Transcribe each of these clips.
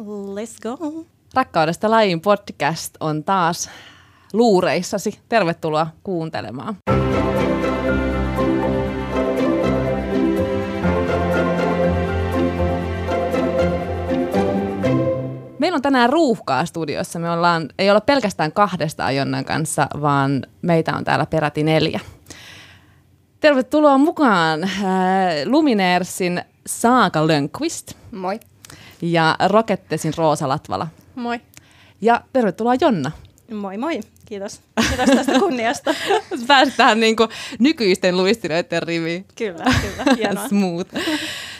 Let's go. Rakkaudesta lajiin podcast on taas luureissasi. Tervetuloa kuuntelemaan. Meillä on tänään ruuhkaa studiossa. Me ollaan, ei olla pelkästään kahdesta Jonnan kanssa, vaan meitä on täällä peräti neljä. Tervetuloa mukaan äh, Lumineersin Saaka Lönkvist Moi. Ja Rokettesin Roosa Latvala. Moi. Ja tervetuloa Jonna. Moi moi. Kiitos. Kiitos tästä kunniasta. Pääsit tähän niin kuin nykyisten luistelijoiden riviin. kyllä, kyllä. Hienoa. Smooth.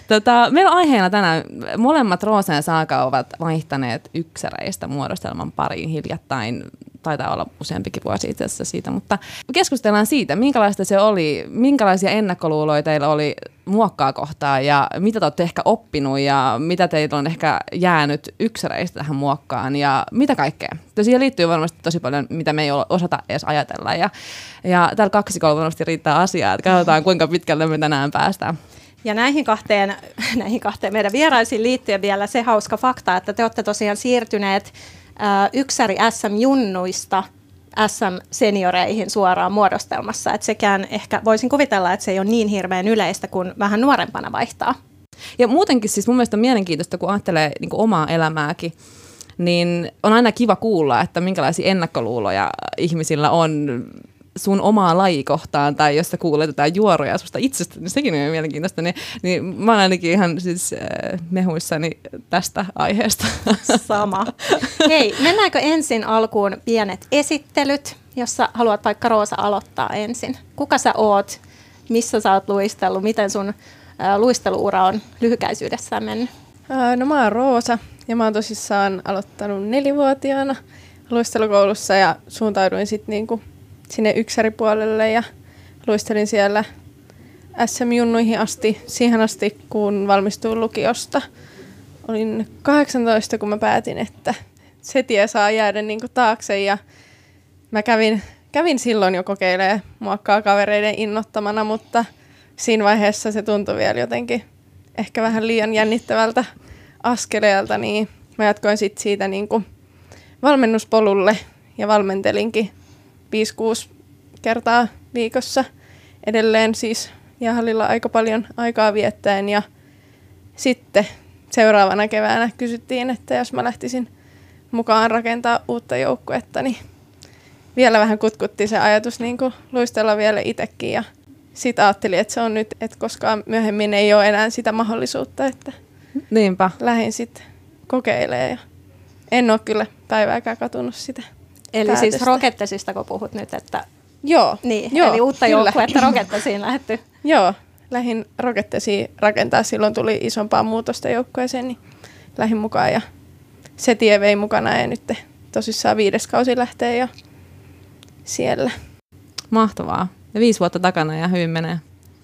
Tota, meillä on aiheena tänään, molemmat Roosa ja Saaka ovat vaihtaneet yksäreistä muodostelman pariin hiljattain. Taitaa olla useampikin vuosi itse asiassa siitä, mutta keskustellaan siitä, minkälaista se oli, minkälaisia ennakkoluuloja teillä oli muokkaa kohtaan ja mitä te olette ehkä oppinut ja mitä teillä on ehkä jäänyt yksäreistä tähän muokkaan ja mitä kaikkea. Siihen liittyy varmasti tosi paljon, mitä me ei osata edes ajatella ja, ja täällä kaksikolla varmasti riittää asiaa, että katsotaan kuinka pitkälle me tänään päästään. Ja näihin kahteen, näihin kahteen meidän vieraisiin liittyen vielä se hauska fakta, että te olette tosiaan siirtyneet yksäri SM-junnuista SM-senioreihin suoraan muodostelmassa. Että sekään ehkä voisin kuvitella, että se ei ole niin hirveän yleistä kuin vähän nuorempana vaihtaa. Ja muutenkin siis mun mielestä on mielenkiintoista, kun ajattelee niin kuin omaa elämääkin, niin on aina kiva kuulla, että minkälaisia ennakkoluuloja ihmisillä on sun omaa lajikohtaan, tai jos sä kuulet jotain juoroja susta itsestä, niin sekin on mielenkiintoista, niin, niin mä olen ainakin ihan siis äh, mehuissani tästä aiheesta. Sama. Hei, mennäänkö ensin alkuun pienet esittelyt, jos sä haluat vaikka Roosa aloittaa ensin. Kuka sä oot, missä sä oot luistellut, miten sun äh, luisteluura on lyhykäisyydessään mennyt? Ää, No mä oon Roosa ja mä oon tosissaan aloittanut nelivuotiaana luistelukoulussa ja suuntauduin sitten niinku sinne yksäripuolelle ja luistelin siellä SM-junnuihin asti, siihen asti kun valmistuin lukiosta. Olin 18, kun mä päätin, että se tie saa jäädä niinku taakse ja mä kävin, kävin silloin jo kokeilemaan muokkaa kavereiden innottamana, mutta siinä vaiheessa se tuntui vielä jotenkin ehkä vähän liian jännittävältä askeleelta, niin mä jatkoin sit siitä niinku valmennuspolulle ja valmentelinkin 5-6 kertaa viikossa edelleen siis jäähallilla aika paljon aikaa viettäen ja sitten seuraavana keväänä kysyttiin, että jos mä lähtisin mukaan rakentaa uutta joukkuetta, niin vielä vähän kutkutti se ajatus niin kuin luistella vielä itsekin ja sitten ajattelin, että se on nyt, että koskaan myöhemmin ei ole enää sitä mahdollisuutta, että Niinpä. lähdin sitten kokeilemaan ja en ole kyllä päivääkään katunut sitä. Eli päätöstä. siis Rokettesista, kun puhut nyt, että Joo, niin, joo, eli uutta kyllä. joukkuetta Rokettesiin lähetty. Joo, lähin Rokettesiin rakentaa. Silloin tuli isompaa muutosta joukkueeseen, niin lähin mukaan ja se tie vei mukana ja nyt tosissaan viides kausi lähtee jo siellä. Mahtavaa. Ja viisi vuotta takana ja hyvin menee.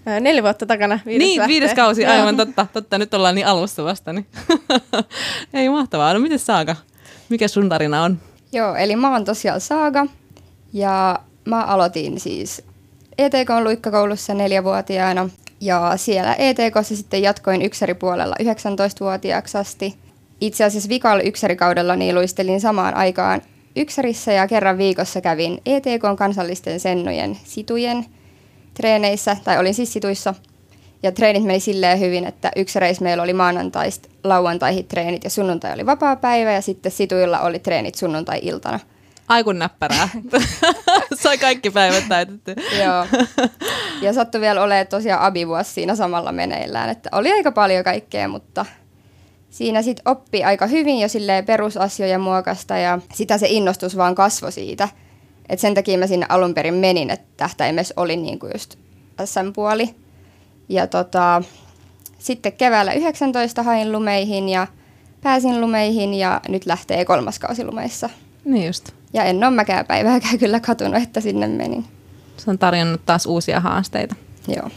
Ää, neljä vuotta takana viides niin, lähtee. viides kausi, aivan totta. Totta, nyt ollaan niin alussa vasta. Niin. Ei mahtavaa. No miten Saaka? Mikä sun tarina on? Joo, eli mä oon tosiaan Saaga ja mä aloitin siis ETKn luikkakoulussa neljävuotiaana ja siellä ETKssa sitten jatkoin yksäripuolella 19-vuotiaaksi asti. Itse asiassa vikalla yksärikaudella niin luistelin samaan aikaan yksärissä ja kerran viikossa kävin ETKn kansallisten sennojen situjen treeneissä, tai olin siis situissa. Ja treenit meni silleen hyvin, että yksäreissä meillä oli maanantaista lauantaihin treenit ja sunnuntai oli vapaa päivä ja sitten situilla oli treenit sunnuntai-iltana. Ai kun näppärää. Sai kaikki päivät täytetty. Joo. Ja sattui vielä olemaan tosiaan abivuosi siinä samalla meneillään, että oli aika paljon kaikkea, mutta siinä sitten oppi aika hyvin jo silleen perusasioiden muokasta ja sitä se innostus vaan kasvoi siitä. Et sen takia mä sinne alun perin menin, että tähtäimessä oli niinku just SM-puoli. Ja tota, sitten keväällä 19 hain lumeihin ja pääsin lumeihin ja nyt lähtee kolmas kausi lumeissa. Niin just. Ja en ole mäkään päivääkään kyllä katunut, että sinne menin. Se on tarjonnut taas uusia haasteita. Joo.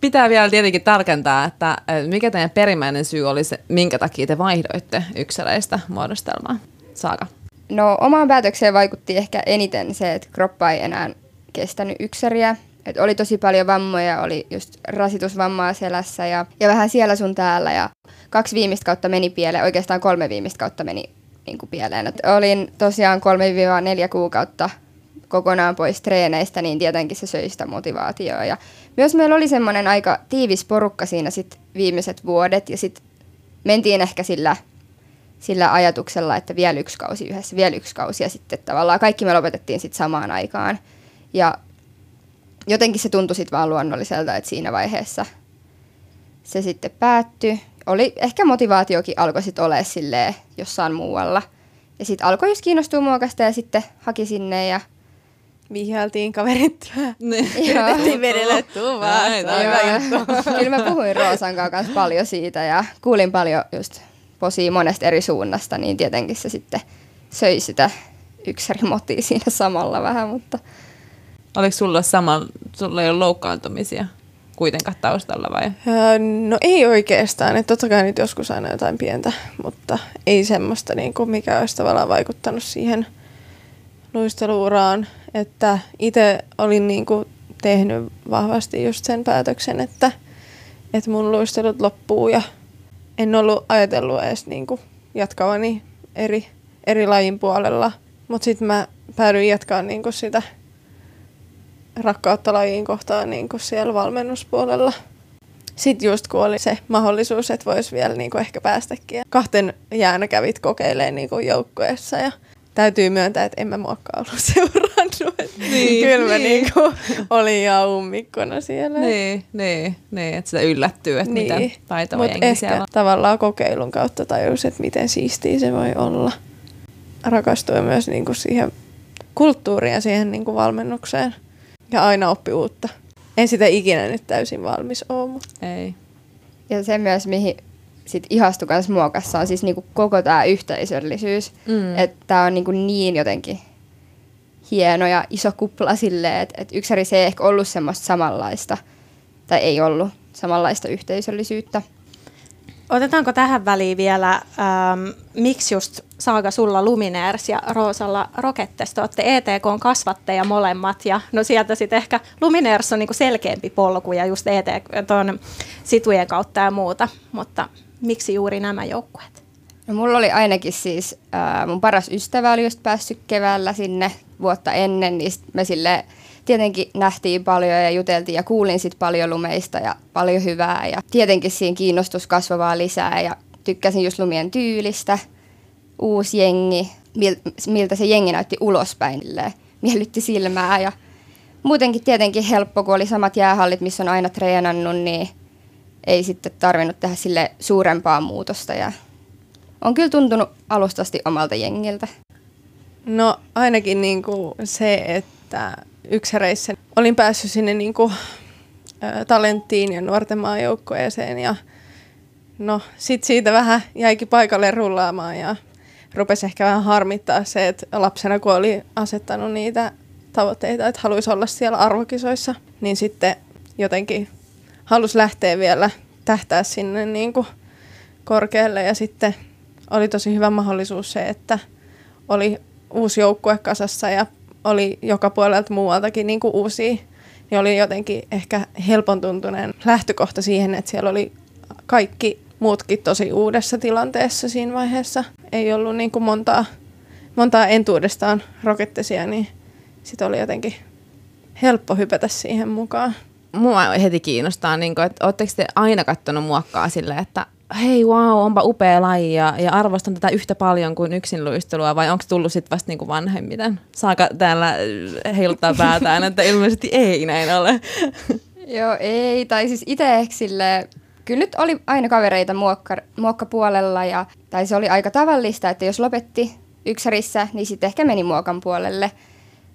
Pitää vielä tietenkin tarkentaa, että mikä teidän perimmäinen syy oli se, minkä takia te vaihdoitte yksilöistä muodostelmaa. Saaka. No omaan päätökseen vaikutti ehkä eniten se, että kroppa ei enää kestänyt yksäriä. Et oli tosi paljon vammoja, oli just rasitusvammaa selässä ja, ja vähän siellä sun täällä. Ja kaksi viimeistä kautta meni pieleen, oikeastaan kolme viimeistä kautta meni niin kuin pieleen. Et olin tosiaan 3-4 kuukautta kokonaan pois treeneistä, niin tietenkin se söi sitä motivaatioa. Ja myös meillä oli semmoinen aika tiivis porukka siinä sit viimeiset vuodet ja sitten mentiin ehkä sillä, sillä ajatuksella, että vielä yksi kausi yhdessä, vielä yksi kausi ja sitten tavallaan kaikki me lopetettiin sitten samaan aikaan. Ja jotenkin se tuntui sitten vaan luonnolliselta, että siinä vaiheessa se sitten päättyi. Oli, ehkä motivaatiokin alkoi sitten olemaan silleen jossain muualla. Ja sitten alkoi just kiinnostua muokasta ja sitten haki sinne ja Vihjailtiin kaverit. Yritettiin vedellä tuvaa. Kyllä mä puhuin Roosan kanssa paljon siitä ja kuulin paljon just posia monesta eri suunnasta, niin tietenkin se sitten söi sitä yksärimotia siinä samalla vähän, mutta Oliko sulla sama, sulla ei ole loukkaantumisia kuitenkaan taustalla vai? Öö, No ei oikeastaan, että totta kai nyt joskus aina jotain pientä, mutta ei semmoista, niin kuin, mikä olisi tavallaan vaikuttanut siihen luisteluuraan. Että itse olin niin kuin, tehnyt vahvasti just sen päätöksen, että, että mun luistelut loppuu ja en ollut ajatellut edes niin kuin, jatkavani eri, eri lajin puolella. Mutta sitten mä päädyin jatkaa niin kuin, sitä rakkautta lajiin kohtaan niin kuin siellä valmennuspuolella. Sitten just kun oli se mahdollisuus, että voisi vielä niin kuin ehkä päästäkin. Ja kahten jäänä kävit kokeilemaan niin kuin joukkueessa ja täytyy myöntää, että en mä muokkaa ollut seurannut. Niin, Kyllä mä niin. niin kuin olin ihan ummikkona siellä. Niin, niin, niin, että sitä yllättyy, että niin. miten taitava Mut jengi siellä on. tavallaan kokeilun kautta tajus, että miten siistiä se voi olla. Rakastui myös niin kuin siihen kulttuuriin ja siihen niin kuin valmennukseen. Ja aina oppi uutta. En sitä ikinä nyt täysin valmis ole, mutta Ei. ja se myös, mihin sit ihastui kans muokassa, on siis niinku koko tämä yhteisöllisyys. Mm. Että tämä on niinku niin jotenkin hieno ja iso kupla silleen, että et yksäri se ei ehkä ollut semmoista samanlaista, tai ei ollut samanlaista yhteisöllisyyttä. Otetaanko tähän väliin vielä, ähm, miksi just Saaga sulla Lumineers ja Roosalla Rokettes, te olette ETKn kasvatteja molemmat ja no sieltä sitten ehkä Lumineers on niinku selkeämpi polku ja just ETK ton situjen kautta ja muuta, mutta miksi juuri nämä joukkueet? No mulla oli ainakin siis, ää, mun paras ystävä oli just päässyt keväällä sinne vuotta ennen, niin me sille tietenkin nähtiin paljon ja juteltiin ja kuulin sit paljon lumeista ja paljon hyvää ja tietenkin siinä kiinnostus kasvavaa lisää ja tykkäsin just lumien tyylistä, uusi jengi, mil- miltä se jengi näytti ulospäin, miellytti silmää ja muutenkin tietenkin helppo, kun oli samat jäähallit, missä on aina treenannut, niin ei sitten tarvinnut tehdä sille suurempaa muutosta ja on kyllä tuntunut alustasti omalta jengiltä. No ainakin niin kuin se, että yksäreissä olin päässyt sinne niin kuin, ä, talenttiin ja nuorten maajoukkueeseen ja no sit siitä vähän jäikin paikalle rullaamaan ja rupesi ehkä vähän harmittaa se, että lapsena kun oli asettanut niitä tavoitteita, että haluaisi olla siellä arvokisoissa, niin sitten jotenkin halusi lähteä vielä tähtää sinne niin kuin korkealle. Ja sitten oli tosi hyvä mahdollisuus se, että oli uusi joukkue kasassa ja oli joka puolelta muualtakin niin kuin uusia, niin oli jotenkin ehkä helpon tuntunen lähtökohta siihen, että siellä oli kaikki muutkin tosi uudessa tilanteessa siinä vaiheessa. Ei ollut niin kuin montaa, montaa entuudestaan rokettesia, niin sitten oli jotenkin helppo hypätä siihen mukaan. Mua heti kiinnostaa, niin kuin, että oletteko te aina katsonut muokkaa silleen, että hei wow, onpa upea laji ja, ja arvostan tätä yhtä paljon kuin yksinluistelua vai onko tullut sitten vasta niinku vanhemmiten? Saaka täällä heiluttaa päätään, että ilmeisesti ei näin ole. Joo, ei. Tai siis itse ehkä sille, kyllä nyt oli aina kavereita muokka, muokkapuolella, ja, tai se oli aika tavallista, että jos lopetti yksärissä, niin sitten ehkä meni muokan puolelle.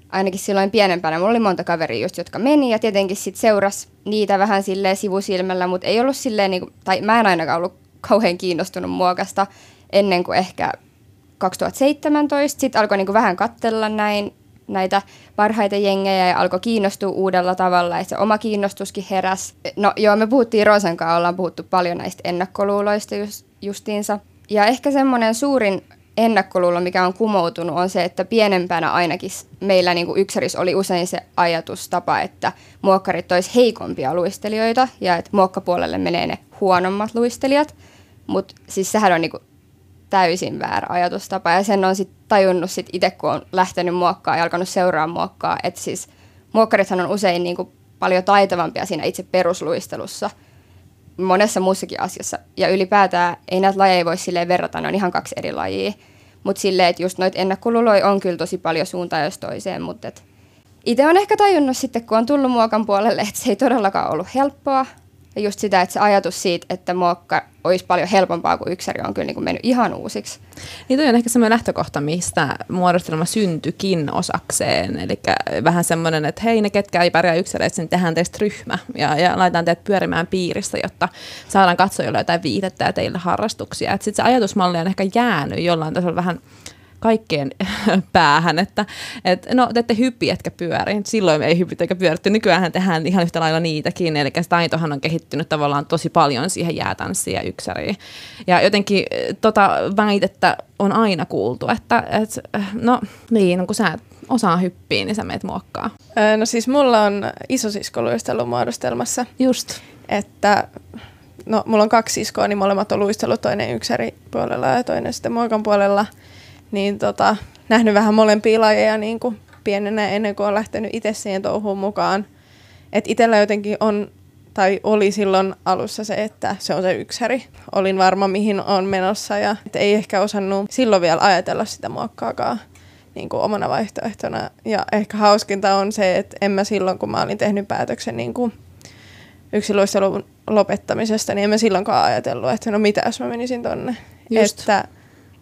Ainakin silloin pienempänä. Mulla oli monta kaveria just, jotka meni, ja tietenkin sitten seurasi niitä vähän silleen sivusilmällä, mutta ei ollut silleen, niin tai mä en ainakaan ollut kauhean kiinnostunut muokasta ennen kuin ehkä 2017. Sitten alkoi niin vähän katsella näin näitä parhaita jengejä ja alkoi kiinnostua uudella tavalla, että se oma kiinnostuskin heräs. No joo, me puhuttiin Roosan kanssa, ollaan puhuttu paljon näistä ennakkoluuloista just, justiinsa. Ja ehkä semmoinen suurin ennakkoluulo, mikä on kumoutunut, on se, että pienempänä ainakin meillä niin kuin yksäris oli usein se ajatustapa, että muokkarit olisi heikompia luistelijoita ja että muokkapuolelle menee ne huonommat luistelijat. Mutta siis sehän on niin kuin täysin väärä ajatustapa ja sen on sitten tajunnut sit itse, kun on lähtenyt muokkaa ja alkanut seuraa muokkaa, että siis muokkarithan on usein niin kuin paljon taitavampia siinä itse perusluistelussa monessa muussakin asiassa. Ja ylipäätään ei näitä lajeja voi silleen verrata, ne on ihan kaksi eri lajia. Mutta silleen, että just noita ennakkoluuloja on kyllä tosi paljon suuntaan jos toiseen, mutta itse on ehkä tajunnut sitten, kun on tullut muokan puolelle, että se ei todellakaan ollut helppoa, ja just sitä, että se ajatus siitä, että muokka olisi paljon helpompaa kuin yksäri on kyllä niin kuin mennyt ihan uusiksi. Niin toi on ehkä semmoinen lähtökohta, mistä muodostelma syntyikin osakseen. Eli vähän semmoinen, että hei ne ketkä ei pärjää yksäreitä, niin tehdään teistä ryhmä ja, ja laitetaan teidät pyörimään piirissä, jotta saadaan katsojille jotain viitettä ja teille harrastuksia. Sitten se ajatusmalli on ehkä jäänyt jollain tasolla vähän kaikkeen päähän, että et, no te ette hyppi etkä pyöri. Silloin ei hyppi eikä pyöritty. Nykyään tehdään ihan yhtä lailla niitäkin, eli taitohan on kehittynyt tavallaan tosi paljon siihen jäätanssiin ja yksäriin. Ja jotenkin eh, tota väitettä on aina kuultu, että et, no niin, no kun sä osaa hyppiä, niin sä meet muokkaa. No siis mulla on isosisko muodostelmassa. Just. Että no, mulla on kaksi siskoa, niin molemmat on luistellut, toinen yksäri puolella ja toinen sitten muokan puolella – niin tota, nähnyt vähän molempia lajeja niin kuin pienenä ennen kuin on lähtenyt itse siihen touhuun mukaan. Et itsellä jotenkin on, tai oli silloin alussa se, että se on se yksäri. Olin varma, mihin on menossa ja et ei ehkä osannut silloin vielä ajatella sitä muokkaakaan niin kuin omana vaihtoehtona. Ja ehkä hauskinta on se, että en mä silloin, kun mä olin tehnyt päätöksen niin kuin yksilöistelun lopettamisesta, niin en mä silloinkaan ajatellut, että no mitä jos mä menisin tonne. Just. Että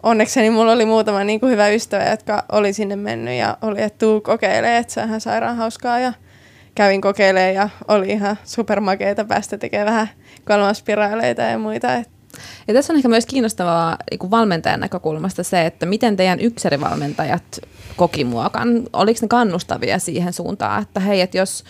onnekseni mulla oli muutama niin kuin hyvä ystävä, jotka oli sinne mennyt ja oli, että tuu kokeilee, että se on ihan sairaan hauskaa ja kävin kokeilemaan ja oli ihan supermakeita päästä tekemään vähän kolmaspiraaleita ja muita. Ja tässä on ehkä myös kiinnostavaa niin valmentajan näkökulmasta se, että miten teidän yksärivalmentajat koki muokan. Oliko ne kannustavia siihen suuntaan, että hei, että jos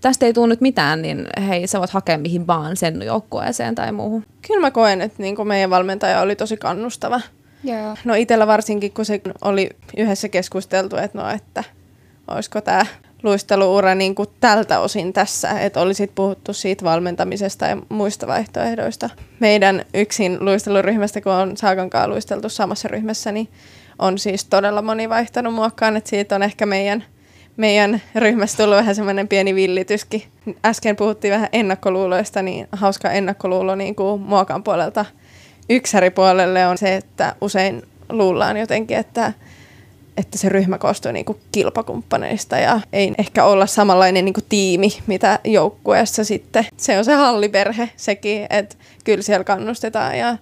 tästä ei tule nyt mitään, niin hei, sä voit hakea mihin vaan sen joukkueeseen tai muuhun. Kyllä mä koen, että niin meidän valmentaja oli tosi kannustava. Yeah. No itsellä varsinkin, kun se oli yhdessä keskusteltu, että no, että olisiko tämä luisteluura niin kuin tältä osin tässä, että olisit puhuttu siitä valmentamisesta ja muista vaihtoehdoista. Meidän yksin luisteluryhmästä, kun on Saakankaan luisteltu samassa ryhmässä, niin on siis todella moni vaihtanut muokkaan, että siitä on ehkä meidän, meidän ryhmästä tullut vähän semmoinen pieni villityskin. Äsken puhuttiin vähän ennakkoluuloista, niin hauska ennakkoluulo niin kuin muokan puolelta – yksäripuolelle on se, että usein luullaan jotenkin, että, että se ryhmä koostuu niin kilpakumppaneista ja ei ehkä olla samanlainen niin tiimi, mitä joukkueessa sitten. Se on se halliperhe sekin, että kyllä siellä kannustetaan ja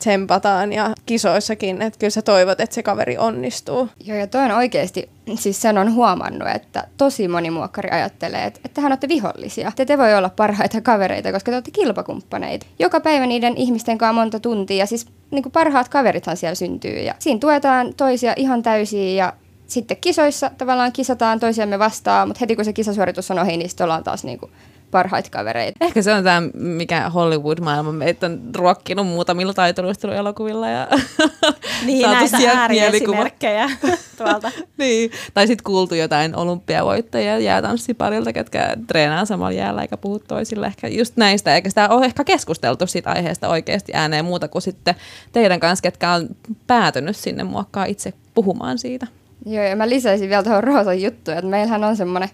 tsempataan ja kisoissakin, että kyllä sä toivot, että se kaveri onnistuu. Joo, ja toi on oikeasti, siis sen on huomannut, että tosi moni muokkari ajattelee, että, hän olette vihollisia. Te, te voi olla parhaita kavereita, koska te olette kilpakumppaneita. Joka päivä niiden ihmisten kanssa monta tuntia, ja siis niin kuin parhaat kaverithan siellä syntyy. Ja siinä tuetaan toisia ihan täysiä, ja sitten kisoissa tavallaan kisataan toisiamme vastaan, mutta heti kun se kisasuoritus on ohi, niin sitten ollaan taas niin kuin parhaita kavereita. Ehkä se on tämä, mikä Hollywood-maailma meitä on ruokkinut muutamilla taitoluisteluelokuvilla ja niin, näitä ääriesimerkkejä tuolta. niin. Tai sitten kuultu jotain olympiavoittajia jäätanssiparilta, ketkä treenaa samalla jäällä eikä puhu toisille. Ehkä just näistä, eikä sitä ole ehkä keskusteltu siitä aiheesta oikeasti ääneen muuta kuin sitten teidän kanssa, ketkä on päätynyt sinne muokkaa itse puhumaan siitä. Joo, ja mä lisäisin vielä tuohon Roosan juttuun, että meillähän on semmoinen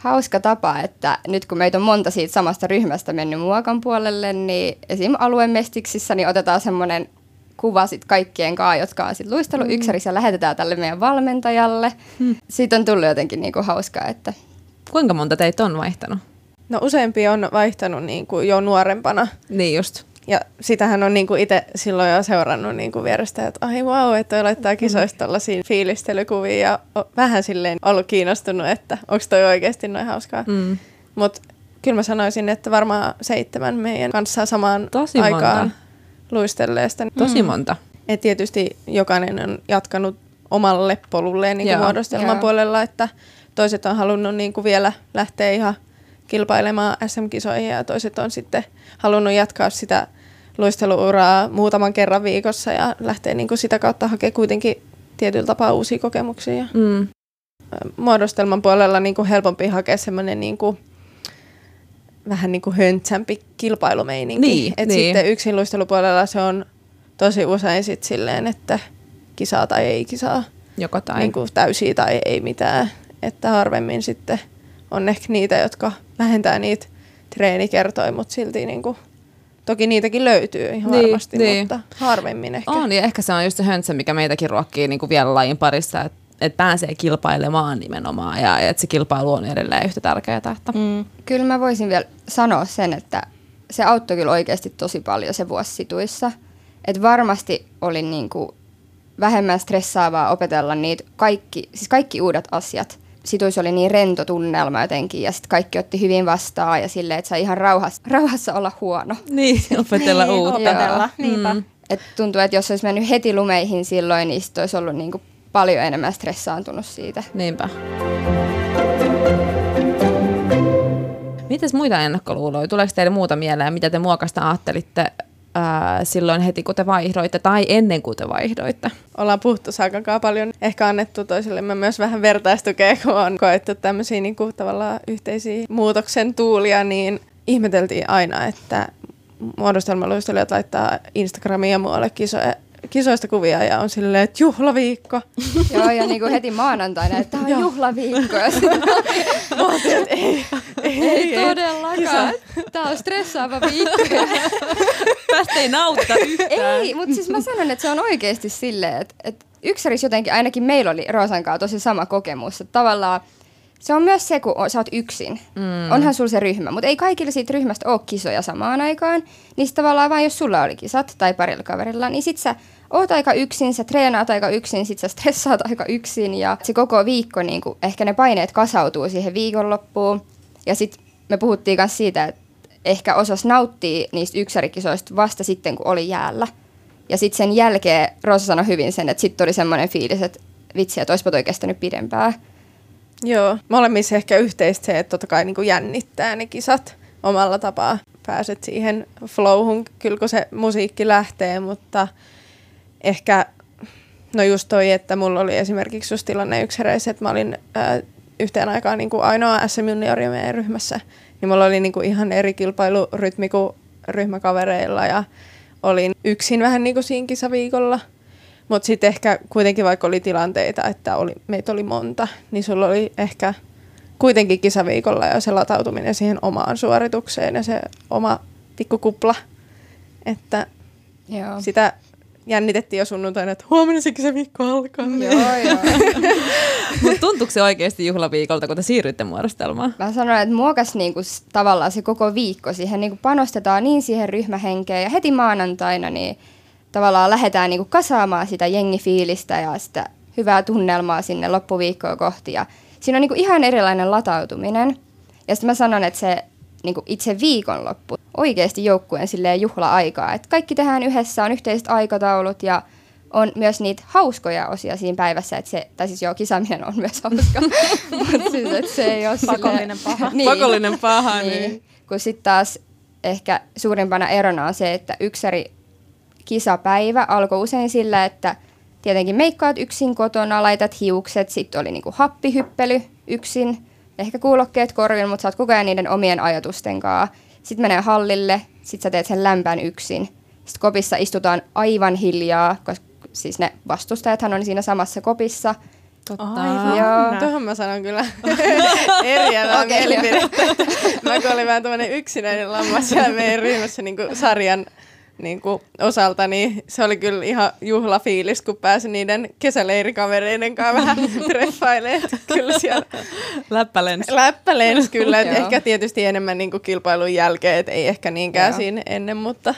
hauska tapa, että nyt kun meitä on monta siitä samasta ryhmästä mennyt muokan puolelle, niin esim. aluemestiksissä niin otetaan semmoinen kuva sit kaikkien kanssa, jotka on sit luistellut mm. yksärissä ja lähetetään tälle meidän valmentajalle. Mm. Siitä on tullut jotenkin niinku hauskaa. Että... Kuinka monta teitä on vaihtanut? No useampi on vaihtanut niin kuin jo nuorempana. Niin just. Ja sitähän on niinku itse silloin jo seurannut niinku vierestä, että ai wow, että toi laittaa kisoista tällaisia fiilistelykuvia ja vähän silleen ollut kiinnostunut, että onko toi oikeasti noin hauskaa. Mm. Mutta kyllä mä sanoisin, että varmaan seitsemän meidän kanssa samaan Tosi aikaan monta. luistelleesta. Tosi mm. monta. Et tietysti jokainen on jatkanut omalle polulleen niin muodostelman puolella, että toiset on halunnut niin kuin vielä lähteä ihan kilpailemaan SM-kisoihin ja toiset on sitten halunnut jatkaa sitä luisteluuraa muutaman kerran viikossa ja lähtee niin kuin sitä kautta hakemaan kuitenkin tietyllä tapaa uusia kokemuksia. Mm. Muodostelman puolella niin kuin helpompi hakea semmoinen niin kuin vähän niin kuin höntsämpi kilpailumeininki. Niin, Et niin. sitten yksin luistelupuolella se on tosi usein sit silleen, että kisaa tai ei kisaa. Joko tai. Niin kuin täysiä tai ei mitään. Että harvemmin sitten on ehkä niitä, jotka vähentää niitä treenikertoja, mutta silti niin kuin, toki niitäkin löytyy ihan Niin, varmasti, niin. mutta harvemmin ehkä. On, ja ehkä se on just se höntsä, mikä meitäkin ruokkii niin kuin vielä lajin parissa, että et pääsee kilpailemaan nimenomaan ja että se kilpailu on edelleen yhtä tärkeää. Että. Mm. Kyllä mä voisin vielä sanoa sen, että se auttoi kyllä oikeasti tosi paljon se vuosi situissa. Että varmasti oli niinku vähemmän stressaavaa opetella niitä kaikki, siis kaikki uudet asiat. Situissa oli niin rento tunnelma jotenkin ja sitten kaikki otti hyvin vastaan ja silleen, että sai ihan rauhassa, rauhassa olla huono. Niin, opetella Niin, uutta. opetella, niinpä. Mm. Et tuntuu, että jos olisi mennyt heti lumeihin silloin, niin sit olisi ollut niinku paljon enemmän stressaantunut siitä. Niinpä. Mites muita ennakkoluuloja? Tuleeko teille muuta mieleen? Mitä te muokasta ajattelitte ää, silloin heti, kun te vaihdoitte tai ennen kuin te vaihdoitte? ollaan puhuttu Saakankaan paljon, ehkä annettu toisillemme myös vähän vertaistukea, kun on koettu tämmöisiä niin kuin, tavallaan yhteisiä muutoksen tuulia, niin ihmeteltiin aina, että muodostelmaluistelijat laittaa Instagramiin ja muualle kisoja, kisoista kuvia ja on silleen, että juhlaviikko. Joo, ja niinku heti maanantaina, että tämä on juhlaviikko. Ja Mä että ei, ei, ei todellakaan. Tämä on stressaava viikko. Tästä ei nautita yhtään. ei, mutta siis mä sanon, että se on oikeasti silleen, että, että yksärissä jotenkin, ainakin meillä oli Roosan kanssa tosi sama kokemus. Että tavallaan se on myös se, kun sä oot yksin. Mm. Onhan sulla se ryhmä, mutta ei kaikilla siitä ryhmästä ole kisoja samaan aikaan. Niin sit tavallaan vain jos sulla oli kisat tai parilla kaverilla, niin sit sä oot aika yksin, sä treenaat aika yksin, sit sä stressaat aika yksin ja se koko viikko, niin kuin, ehkä ne paineet kasautuu siihen viikonloppuun. Ja sit me puhuttiin myös siitä, että ehkä osas nauttia niistä yksärikisoista vasta sitten, kun oli jäällä. Ja sitten sen jälkeen Roosa sanoi hyvin sen, että sitten oli semmoinen fiilis, että vitsi, että olisipa toi kestänyt pidempään. Joo, molemmissa ehkä yhteistä se, että totta kai niin jännittää ne kisat omalla tapaa. Pääset siihen flowhun, kyllä kun se musiikki lähtee, mutta ehkä, no just toi, että mulla oli esimerkiksi just tilanne yksäreissä, että mä olin ää, yhteen aikaan niin kuin ainoa SM Juniori meidän ryhmässä, niin mulla oli niin kuin ihan eri kilpailurytmi kuin ryhmäkavereilla ja olin yksin vähän niin kuin siinä kisaviikolla. Mutta sitten ehkä kuitenkin vaikka oli tilanteita, että oli, meitä oli monta, niin sulla oli ehkä kuitenkin kisaviikolla jo se latautuminen siihen omaan suoritukseen ja se oma pikkukupla. Että Joo. sitä jännitettiin jo sunnuntaina, että huomenna se kisaviikko alkaa. Joo, joo. Mutta tuntuuko se oikeasti juhlaviikolta, kun te siirrytte muodostelmaan? Mä sanoin, että muokas niinku tavallaan se koko viikko siihen niinku panostetaan niin siihen ryhmähenkeen ja heti maanantaina niin tavallaan lähdetään niinku kasaamaan sitä jengifiilistä ja sitä hyvää tunnelmaa sinne loppuviikkoa kohti ja siinä on niinku ihan erilainen latautuminen. Ja sitten mä sanon, että se niinku itse viikonloppu oikeasti joukkueen silleen juhla-aikaa, että kaikki tehdään yhdessä, on yhteiset aikataulut ja on myös niitä hauskoja osia siinä päivässä, että se, tai siis joo, kisaaminen on myös hauska, mutta siis, että se ei ole Pakollinen silleen, paha. niin, Pakollinen paha, niin. niin. niin. Kun sitten taas ehkä suurimpana erona on se, että yksäri kisapäivä alkoi usein sillä, että tietenkin meikkaat yksin kotona, laitat hiukset, sitten oli niinku happihyppely yksin, ehkä kuulokkeet korvin, mutta sä oot koko ajan niiden omien ajatusten kanssa. Sitten menee hallille, sitten sä teet sen lämpän yksin. Sitten kopissa istutaan aivan hiljaa, koska siis ne vastustajathan on siinä samassa kopissa. Aivan. Joo. Tuohon mä sanon kyllä eriävää okay, mielipidettä. Mä kun olin vähän tämmönen yksinäinen lammas siellä meidän ryhmässä niin sarjan niin kuin osalta, niin se oli kyllä ihan juhlafiilis, kun pääsi niiden kesäleirikavereiden kanssa vähän treffailemaan. Kyllä siellä Läppälens. läppä lensi kyllä, että ehkä tietysti enemmän niin kuin kilpailun jälkeen, että ei ehkä niinkään Joo. siinä ennen, mutta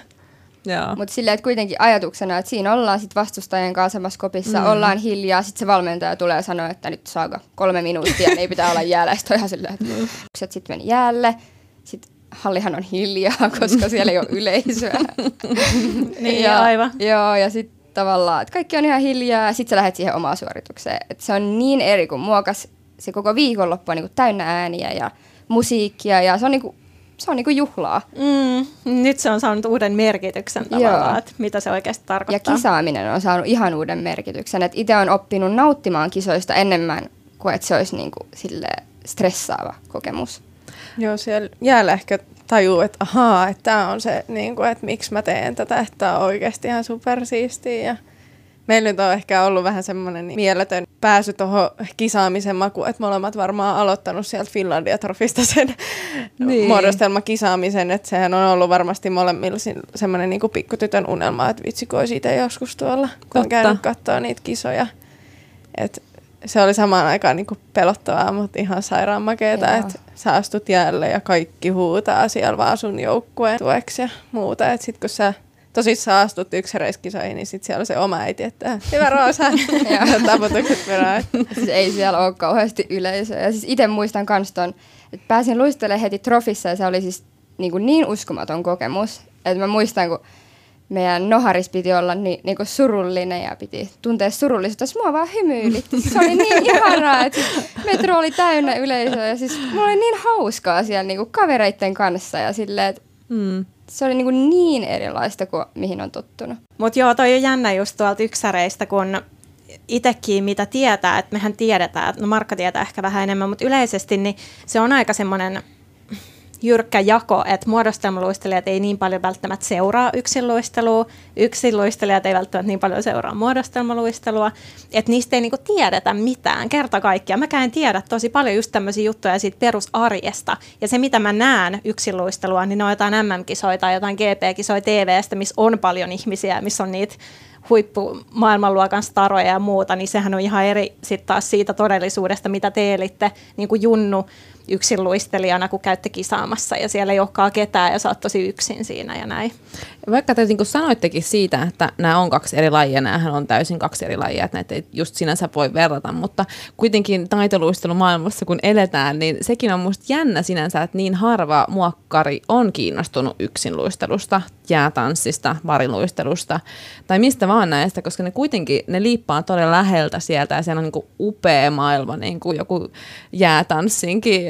Joo. Mutta silleen, että kuitenkin ajatuksena, että siinä ollaan sitten vastustajien kanssa samassa kopissa, mm. ollaan hiljaa, sitten se valmentaja tulee ja sanoo, että nyt saako kolme minuuttia, niin ei pitää olla jäällä. Sitten on ihan silleen, että sitten meni jäälle, sitten hallihan on hiljaa, koska siellä ei ole yleisöä. Niin, ja, aivan. Joo, ja sitten tavallaan, että kaikki on ihan hiljaa, ja sitten sä lähdet siihen omaan suoritukseen. Et se on niin eri kuin muokas se koko viikonloppu on niin kuin täynnä ääniä ja musiikkia, ja se on niin kuin se on niinku juhlaa. Mm, nyt se on saanut uuden merkityksen tavallaan, että mitä se oikeasti Ja tarkoittaa. kisaaminen on saanut ihan uuden merkityksen. Itse on oppinut nauttimaan kisoista enemmän kuin että se olisi niinku sille stressaava kokemus. Joo, siellä jäällä ehkä tajuu, että ahaa, että tämä on se, niin kuin, että miksi mä teen tätä, että tämä on oikeasti ihan supersiistiä. Ja meillä nyt on ehkä ollut vähän semmoinen niin mieletön pääsy tuohon kisaamisen makuun, että molemmat varmaan aloittanut sieltä Finlandia Trofista sen Niin. muodostelmakisaamisen, että sehän on ollut varmasti molemmilla semmoinen niin kuin pikkutytön unelma, että vitsi kun itse joskus tuolla, kun Totta. on käynyt katsoa niitä kisoja. Et se oli samaan aikaan niin pelottavaa, mutta ihan sairaan makeeta, että sä astut jäälle ja kaikki huutaa siellä vaan sun joukkueen tueksi ja muuta. Että sit kun sä tosissaan astut yksäreiskisoihin, niin sit siellä on se oma äiti, että hyvä Roosa, ja taputukset perään. siis ei siellä ole kauheasti yleisöä. Ja siis itse muistan kans ton, että pääsin luistelemaan heti trofissa ja se oli siis niin, kuin niin uskomaton kokemus. Että mä muistan, kun meidän noharis piti olla niin, niin kuin surullinen ja piti tuntea surullisuutta. Siis mua vaan hymyilytti. Se oli niin ihanaa, että siis metro oli täynnä yleisöä ja siis mulla oli niin hauskaa siellä niin kuin kavereitten kanssa ja silleen, että Mm. se oli niin, kuin niin erilaista kuin mihin on tottunut. Mutta joo, toi on jännä just tuolta yksäreistä, kun itsekin mitä tietää, että mehän tiedetään, että no Markka tietää ehkä vähän enemmän, mutta yleisesti niin se on aika semmoinen jyrkkä jako, että muodostelmaluistelijat ei niin paljon välttämättä seuraa yksinluistelua, yksinluistelijat ei välttämättä niin paljon seuraa muodostelmaluistelua, että niistä ei niinku tiedetä mitään kerta kaikkiaan. Mäkään en tiedä tosi paljon just tämmöisiä juttuja siitä perusarjesta, ja se mitä mä näen yksinluistelua, niin ne on jotain MM-kisoja tai jotain GP-kisoja TVstä, missä on paljon ihmisiä, missä on niitä huippu maailmanluokan staroja ja muuta, niin sehän on ihan eri sitten taas siitä todellisuudesta, mitä te elitte niin kuin Junnu yksinluistelijana, kun käytte kisaamassa ja siellä ei olekaan ketään ja sä oot tosi yksin siinä ja näin. Vaikka te niin sanoittekin siitä, että nämä on kaksi eri lajia, näähän on täysin kaksi eri lajia, että näitä ei just sinänsä voi verrata, mutta kuitenkin taitoluistelumaailmassa kun eletään, niin sekin on musta jännä sinänsä, että niin harva muokkari on kiinnostunut yksinluistelusta, jäätanssista, variluistelusta tai mistä vaan näistä, koska ne kuitenkin, ne liippaa todella läheltä sieltä ja siellä on niin upea maailma, niin kuin joku jäätanssinkin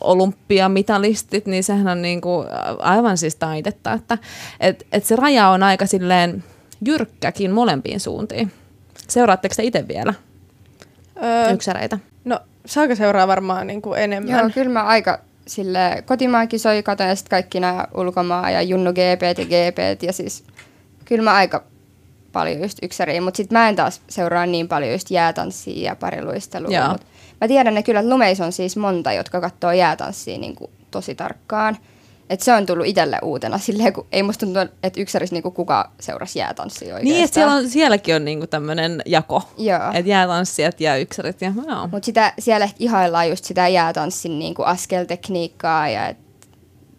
olympiamitalistit, niin sehän on niin kuin aivan siis taidetta, että et, et se raja on aika silleen jyrkkäkin molempiin suuntiin. Seuraatteko te itse vielä Öö, yksäreitä? no, saako seuraa varmaan niin kuin enemmän? Joo, kyllä mä aika sille kotimaan kisoja katon ja sitten kaikki nämä ulkomaa ja Junnu GP ja GP ja siis kyllä mä aika paljon just yksäriä, mutta sitten mä en taas seuraa niin paljon just jäätanssia ja pariluistelua. Joo. Mä tiedän ne kyllä, että lumeissa on siis monta, jotka katsoo jäätanssia niin kuin tosi tarkkaan. Et se on tullut itselle uutena silleen, kun ei musta tuntu, että yksärissä niin kuka seurasi jäätanssia oikeastaan. Niin, että siellä on, sielläkin on niinku tämmöinen jako. Että jäätanssijat ja yksärit. Ja, joo. Mutta sitä, siellä ehkä ihaillaan just sitä jäätanssin niinku askeltekniikkaa ja et,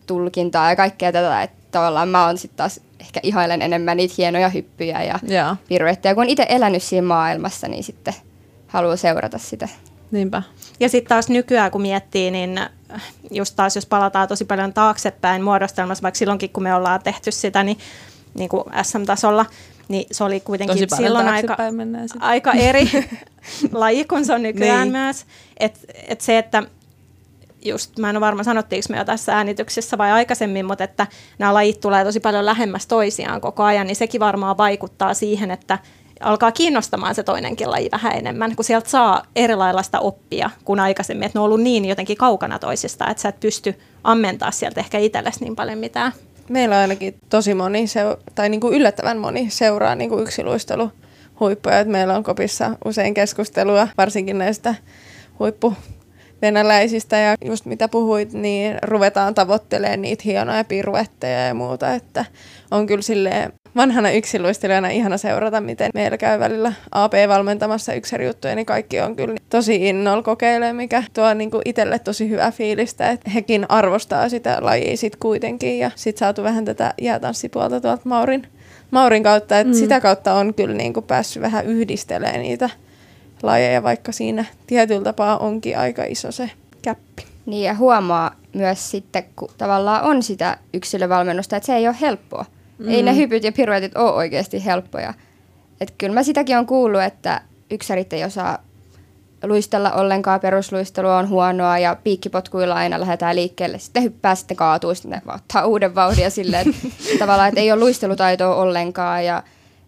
tulkintaa ja kaikkea tätä, että tavallaan mä oon sitten taas ehkä ihailen enemmän niitä hienoja hyppyjä ja Joo, piruetteja. Kun on itse elänyt siinä maailmassa, niin sitten haluaa seurata sitä. Niinpä. Ja sitten taas nykyään, kun miettii, niin just taas jos palataan tosi paljon taaksepäin muodostelmassa, vaikka silloinkin, kun me ollaan tehty sitä, niin, niin kuin SM-tasolla, niin se oli kuitenkin silloin aika, aika eri laji kuin se on nykyään Niin. myös. Et, et se, että just, mä en ole varma sanottiinko me jo tässä äänityksessä vai aikaisemmin, mutta että nämä lajit tulee tosi paljon lähemmäs toisiaan koko ajan, niin sekin varmaan vaikuttaa siihen, että alkaa kiinnostamaan se toinenkin laji vähän enemmän, kun sieltä saa erilaista oppia kuin aikaisemmin, että ne on ollut niin jotenkin kaukana toisistaan, että sä et pysty ammentaa sieltä ehkä itsellesi niin paljon mitään. Meillä on ainakin tosi moni, tai niin kuin yllättävän moni seuraa niin kuin yksiluisteluhuippuja. Et meillä on kopissa usein keskustelua, varsinkin näistä huippu venäläisistä ja just mitä puhuit, niin ruvetaan tavoittelemaan niitä hienoja piruetteja ja muuta, että on kyllä silleen vanhana yksiluistelijana ihana seurata, miten meillä käy välillä AP valmentamassa yksärijuttuja, niin kaikki on kyllä tosi innolla kokeilemaan, mikä tuo niinku itselle tosi hyvää fiilistä, että hekin arvostaa sitä lajia sit kuitenkin ja sit saatu vähän tätä jäätanssipuolta tuolta Maurin, Maurin kautta, että mm. sitä kautta on kyllä niinku päässyt vähän yhdistelemään niitä lajeja, vaikka siinä tietyllä tapaa onkin aika iso se käppi. Niin ja huomaa myös sitten, kun tavallaan on sitä yksilövalmennusta, että se ei ole helppoa. Mm. Ei ne hypyt ja piruetit ole oikeasti helppoja. Et kyllä mä sitäkin on kuullut, että yksärit ei osaa luistella ollenkaan, perusluistelu on huonoa ja piikkipotkuilla aina lähdetään liikkeelle. Sitten hyppää, sitten kaatuu, sitten ne ottaa uuden vauhdin ja silleen, että tavallaan, että ei ole luistelutaitoa ollenkaan ja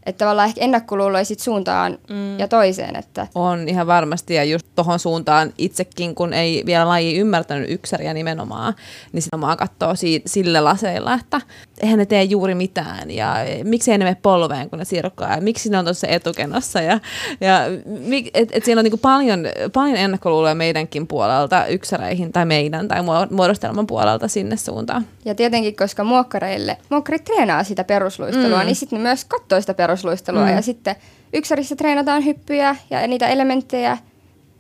että tavallaan ehkä ennakkoluuloja sit suuntaan mm. ja toiseen. Että. On ihan varmasti ja just tuohon suuntaan itsekin, kun ei vielä laji ymmärtänyt yksäriä nimenomaan, niin sitä omaa katsoo si- sille laseilla, että eihän ne tee juuri mitään ja miksi ei ne mene polveen, kun ne sirkkaa ja miksi ne on tuossa etukenossa ja, ja et, et siellä on niinku paljon, paljon ennakkoluuloja meidänkin puolelta yksäreihin tai meidän tai muodostelman puolelta sinne suuntaan. Ja tietenkin, koska muokkareille, muokkarit treenaa sitä perusluistelua, mm. niin sitten ne myös katsoo sitä perusluistelua perusluistelua. Mm. Ja sitten yksärissä treenataan hyppyjä ja niitä elementtejä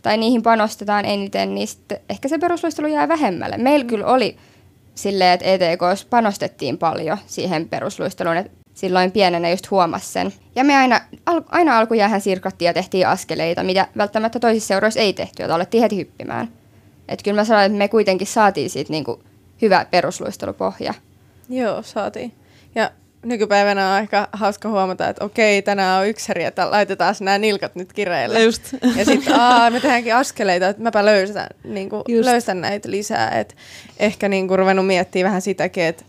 tai niihin panostetaan eniten, niin sitten ehkä se perusluistelu jää vähemmälle. Meillä mm. kyllä oli silleen, että ETK panostettiin paljon siihen perusluisteluun, että silloin pienenä just huomasi sen. Ja me aina, al, aina alkujäähän sirkattiin ja tehtiin askeleita, mitä välttämättä toisissa seuroissa ei tehty, että alettiin heti hyppimään. Että kyllä mä sanoin, että me kuitenkin saatiin siitä niinku hyvä perusluistelupohja. Joo, saatiin. Ja nykypäivänä on aika hauska huomata, että okei, tänään on yksäri, että laitetaan nämä nilkat nyt kireille. Just. Ja sitten me tehdäänkin askeleita, että mäpä löysän, niin löysän näitä lisää. Et ehkä niin kuin ruvennut miettimään vähän sitäkin, että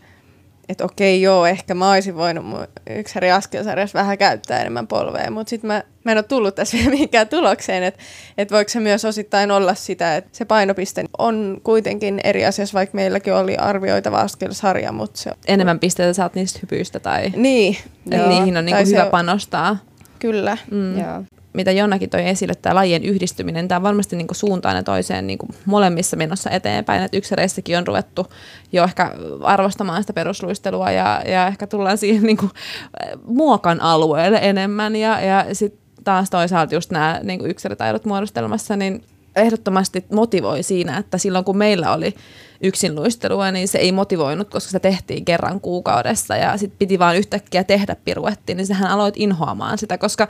että okei joo, ehkä mä olisin voinut mun yksäri askelsarjassa vähän käyttää enemmän polvea, mutta sitten mä, mä en ole tullut tässä vielä mihinkään tulokseen, että et voiko se myös osittain olla sitä, että se painopiste on kuitenkin eri asiassa, vaikka meilläkin oli arvioitava askelsarja, mutta se... Enemmän pisteitä saat niistä hypyistä tai... Niin. Joo. Niihin on niinku hyvä on... panostaa. Kyllä. Mm. Joo mitä Jonnakin toi esille, tämä lajien yhdistyminen, tämä on varmasti niin kuin suuntaan ja toiseen niin kuin molemmissa menossa eteenpäin, että yksäreissäkin on ruvettu jo ehkä arvostamaan sitä perusluistelua ja, ja ehkä tullaan siihen niin kuin muokan alueelle enemmän. Ja, ja sitten taas toisaalta just nämä niin kuin yksilötaidot muodostelmassa, niin ehdottomasti motivoi siinä, että silloin kun meillä oli yksinluistelua, niin se ei motivoinut, koska se tehtiin kerran kuukaudessa. Ja sitten piti vaan yhtäkkiä tehdä piruetti, niin sehän aloit inhoamaan sitä, koska